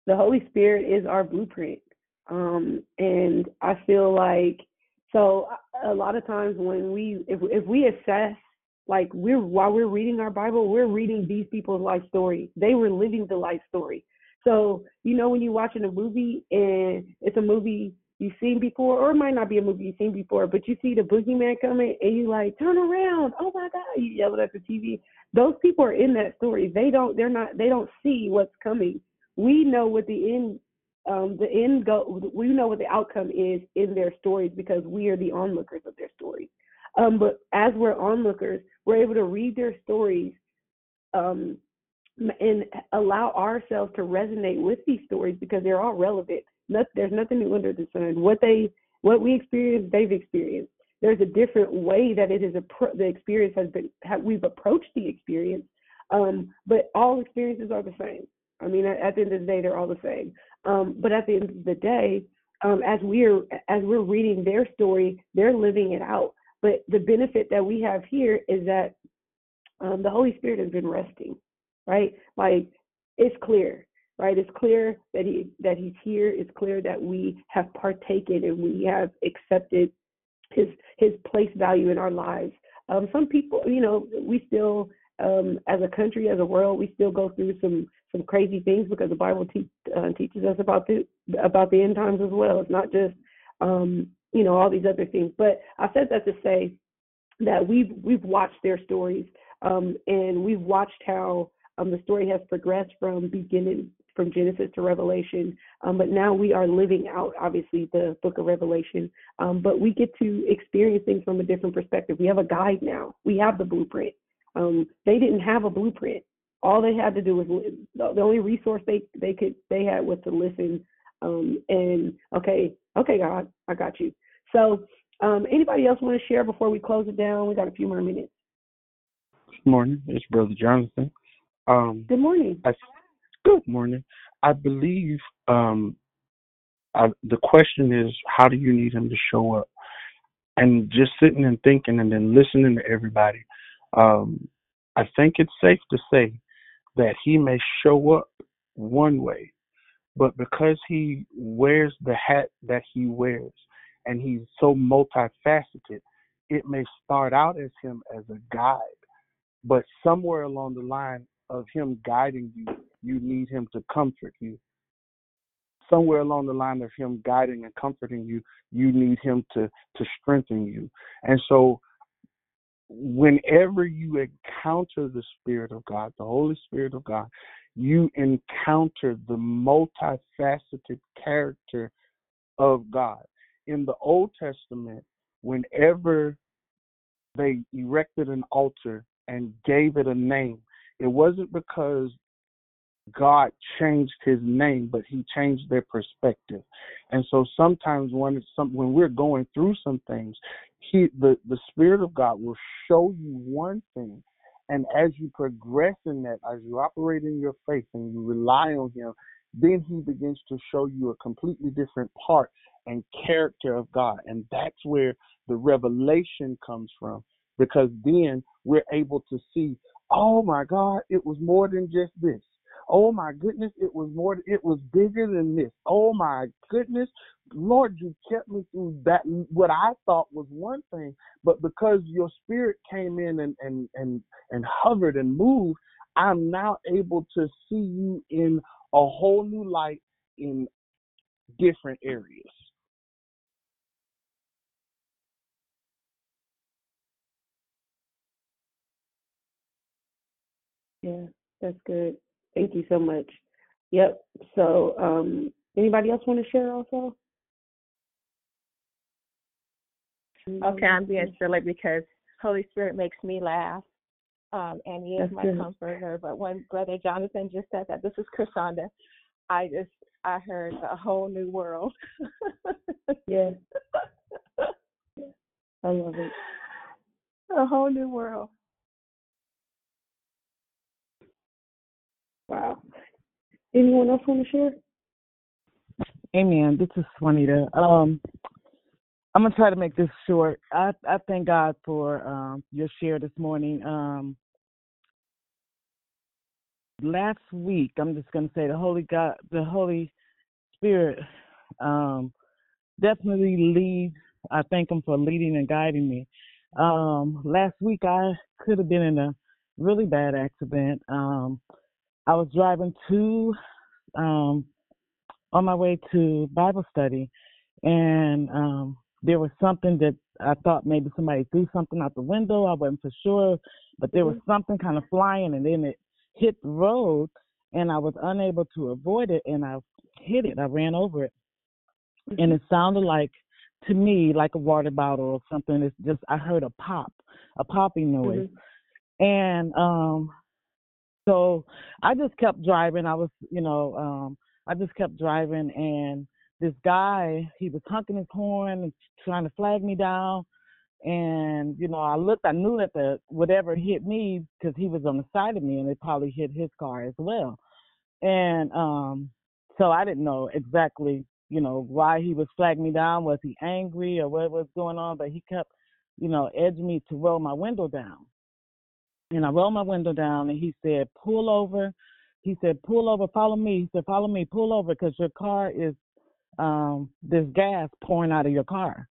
the Holy Spirit is our blueprint. Um, and I feel like so a lot of times when we if if we assess like we're while we're reading our Bible, we're reading these people's life story. They were living the life story. So, you know, when you're watching a movie and it's a movie you've seen before, or it might not be a movie you've seen before, but you see the boogeyman coming and you like, turn around, oh my God, you yell it at the TV. Those people are in that story. They don't they're not they don't see what's coming. We know what the end um the end go we know what the outcome is in their stories because we are the onlookers of their stories. Um but as we're onlookers, we're able to read their stories um and allow ourselves to resonate with these stories because they're all relevant. Not, there's nothing new under the sun. What they, what we experienced, they've experienced. There's a different way that it is the experience has been. We've approached the experience, um, but all experiences are the same. I mean, at, at the end of the day, they're all the same. Um, but at the end of the day, um, as we're as we're reading their story, they're living it out. But the benefit that we have here is that um, the Holy Spirit has been resting right? Like it's clear, right? It's clear that he that he's here. It's clear that we have partaken and we have accepted his his place value in our lives. Um, some people, you know, we still um, as a country, as a world, we still go through some some crazy things because the Bible te- uh, teaches us about the about the end times as well. It's not just um, you know all these other things. But I said that to say that we've we've watched their stories um, and we've watched how um, the story has progressed from beginning from Genesis to Revelation, um, but now we are living out obviously the book of Revelation. Um, but we get to experience things from a different perspective. We have a guide now. We have the blueprint. Um, they didn't have a blueprint. All they had to do was li- the the only resource they they could they had was to listen. Um, and okay, okay, God, I got you. So, um, anybody else want to share before we close it down? We got a few more minutes. Good morning. It's Brother Jonathan. Um, Good morning. I, good morning. I believe um, I, the question is, how do you need him to show up? And just sitting and thinking and then listening to everybody, um, I think it's safe to say that he may show up one way, but because he wears the hat that he wears and he's so multifaceted, it may start out as him as a guide, but somewhere along the line of him guiding you, you need him to comfort you. Somewhere along the line of him guiding and comforting you, you need him to to strengthen you. And so whenever you encounter the Spirit of God, the Holy Spirit of God, you encounter the multifaceted character of God. In the Old Testament, whenever they erected an altar and gave it a name, it wasn't because God changed his name, but he changed their perspective. And so sometimes when some when we're going through some things, he the, the Spirit of God will show you one thing. And as you progress in that, as you operate in your faith and you rely on him, then he begins to show you a completely different part and character of God. And that's where the revelation comes from. Because then we're able to see, oh my God, it was more than just this. Oh my goodness, it was more it was bigger than this. Oh my goodness. Lord, you kept me through that what I thought was one thing, but because your spirit came in and and and, and hovered and moved, I'm now able to see you in a whole new light in different areas. Yeah, that's good. Thank you so much. Yep. So, um, anybody else want to share also? Okay, I'm being silly because Holy Spirit makes me laugh. Um, and he is That's my good. comforter. But when Brother Jonathan just said that, this is Cassandra, I just I heard a whole new world. Yeah. I love it. a whole new world. Wow. Anyone else want to share? Amen. This is Juanita. Um, I'm gonna try to make this short. I I thank God for um, your share this morning. Um, last week, I'm just gonna say the Holy God, the Holy Spirit, um, definitely leads. I thank Him for leading and guiding me. Um, last week, I could have been in a really bad accident. Um, I was driving to um, on my way to Bible study, and um, there was something that I thought maybe somebody threw something out the window. I wasn't for sure, but there was something kind of flying, and then it hit the road, and I was unable to avoid it, and I hit it. I ran over it, and it sounded like to me like a water bottle or something. It's just I heard a pop, a popping noise, and um so I just kept driving. I was, you know, um, I just kept driving, and this guy, he was honking his horn and trying to flag me down. And you know, I looked. I knew that the whatever hit me because he was on the side of me, and it probably hit his car as well. And um, so I didn't know exactly, you know, why he was flagging me down. Was he angry or what was going on? But he kept, you know, edging me to roll my window down and I rolled my window down and he said, pull over. He said, pull over, follow me. He said, follow me, pull over because your car is, um, there's gas pouring out of your car.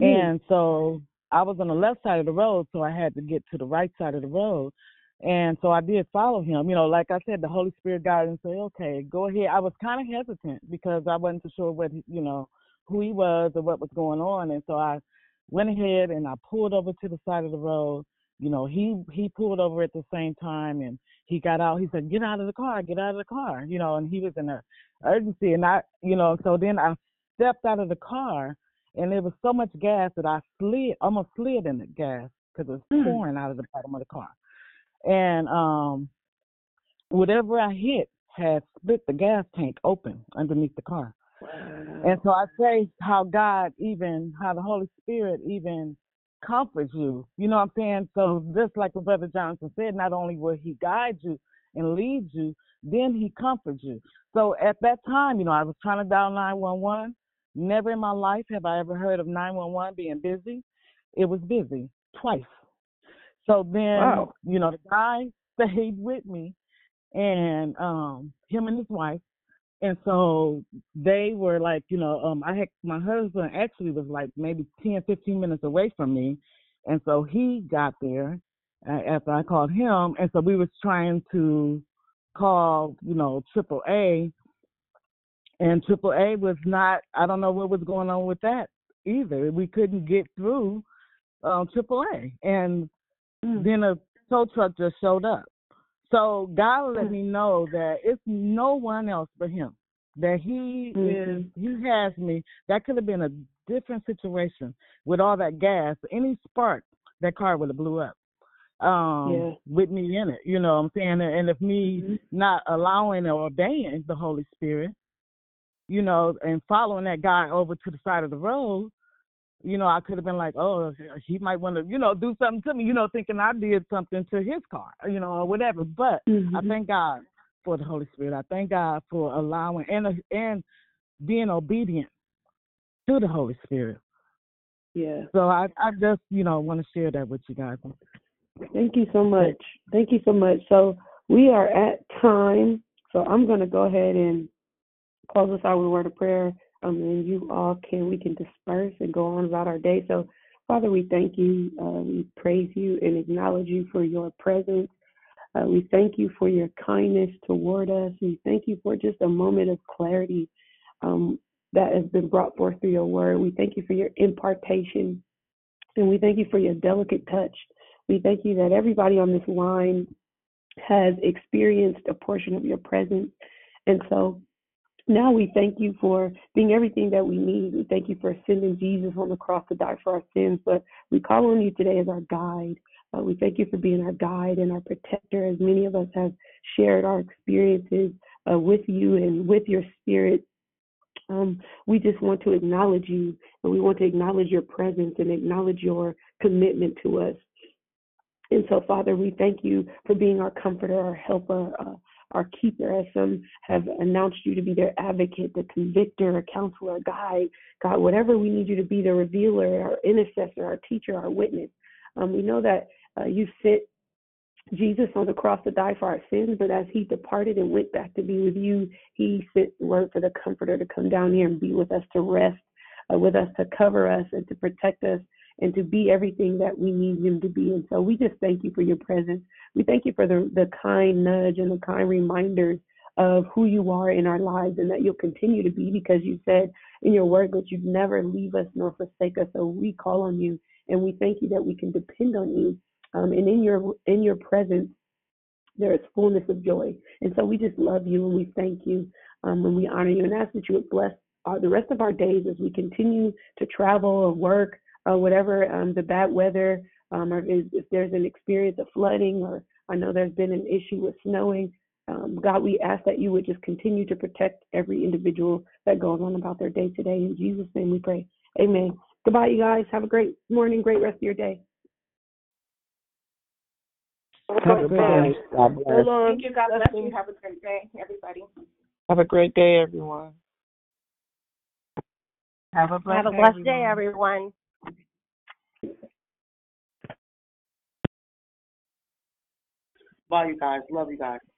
And so I was on the left side of the road, so I had to get to the right side of the road. And so I did follow him. You know, like I said, the Holy Spirit guided and said, okay, go ahead. I was kind of hesitant because I wasn't too sure what, you know, who he was or what was going on. And so I went ahead and I pulled over to the side of the road. You know, he he pulled over at the same time and he got out. He said, "Get out of the car, get out of the car." You know, and he was in a urgency, and I, you know, so then I stepped out of the car, and there was so much gas that I slid, almost slid in the gas because it was pouring out of the bottom of the car, and um, whatever I hit had split the gas tank open underneath the car. And so I say how God even, how the Holy Spirit even comfort you. You know what I'm saying? So just like what Brother Johnson said, not only will he guide you and lead you, then he comforts you. So at that time, you know, I was trying to dial 911. Never in my life have I ever heard of 911 being busy. It was busy twice. So then, Wow. you know, the guy stayed with me and um him and his wife and so they were like you know um i had my husband actually was like maybe ten fifteen minutes away from me. And so he got there uh, after i called him. And so we was trying to call you know triple a. And triple a was not i don't know what was going on with that either. We couldn't get through um triple a. And then a tow truck just showed up so God let hmm. me know that it's no one else but Him. That He is, mm-hmm. He has me. That could have been a different situation with all that gas. Any spark, that car would have blew up. Um, Yeah. with me in it. You know what I'm saying? And if me mm-hmm. not allowing or obeying the Holy Spirit, you know, and following that guy over to the side of the road, you know, I could have been like, oh, he might want to, you know, do something to me, you know, thinking I did something to his car, you know, or whatever. But I mm-hmm. thank God for the Holy Spirit. I thank God for allowing and and being obedient to the Holy Spirit. Yeah. So I I just you know want to share that with you guys. Thank you so much. Thank you so much. So we are at time. So I'm going to go ahead and close us out with a word of prayer. Um, and you all can we can disperse and go on about our day. So Father, we thank you. Uh, we praise you and acknowledge you for your presence. Uh, we thank you for your kindness toward us. We thank you for just a moment of clarity um, that has been brought forth through your word. We thank you for your impartation and we thank you for your delicate touch. We thank you that everybody on this line has experienced a portion of your presence. And so now we thank you for being everything that we need. We thank you for sending Jesus on the cross to die for our sins. But we call on you today as our guide. Uh, we thank you for being our guide and our protector, as many of us have shared our experiences uh, with you and with your spirit. Um, we just want to acknowledge you and we want to acknowledge your presence and acknowledge your commitment to us. And so, Father, we thank you for being our comforter, our helper, uh, our keeper, as some have announced you to be their advocate, the convictor, a counselor, guide, God, whatever we need you to be, the revealer, our intercessor, our teacher, our witness. Um, we know that uh, you sent Jesus on the cross to die for our sins, but as he departed and went back to be with you, he sent the word for the comforter to come down here and be with us, to rest uh, with us, to cover us, and to protect us, and to be everything that we need him to be. And so we just thank you for your presence. We thank you for the, the kind nudge and the kind reminders of who you are in our lives and that you'll continue to be because you said in your word that you'd never leave us nor forsake us. So we call on you and we thank you that we can depend on you. Um, and in your in your presence, there is fullness of joy. And so we just love you and we thank you um, and we honor you and ask that you would bless uh, the rest of our days as we continue to travel or work or whatever um, the bad weather um, or is, if there's an experience of flooding or I know there's been an issue with snowing. Um, God, we ask that you would just continue to protect every individual that goes on about their day today. In Jesus' name we pray. Amen. Goodbye, you guys. Have a great morning, great rest of your day. Have a good day. God bless. Thank you. God bless you. Have a great day, everybody. Have a great day, everyone. Have a blessed, Have a blessed day, everyone. Bye, you guys. Love you guys.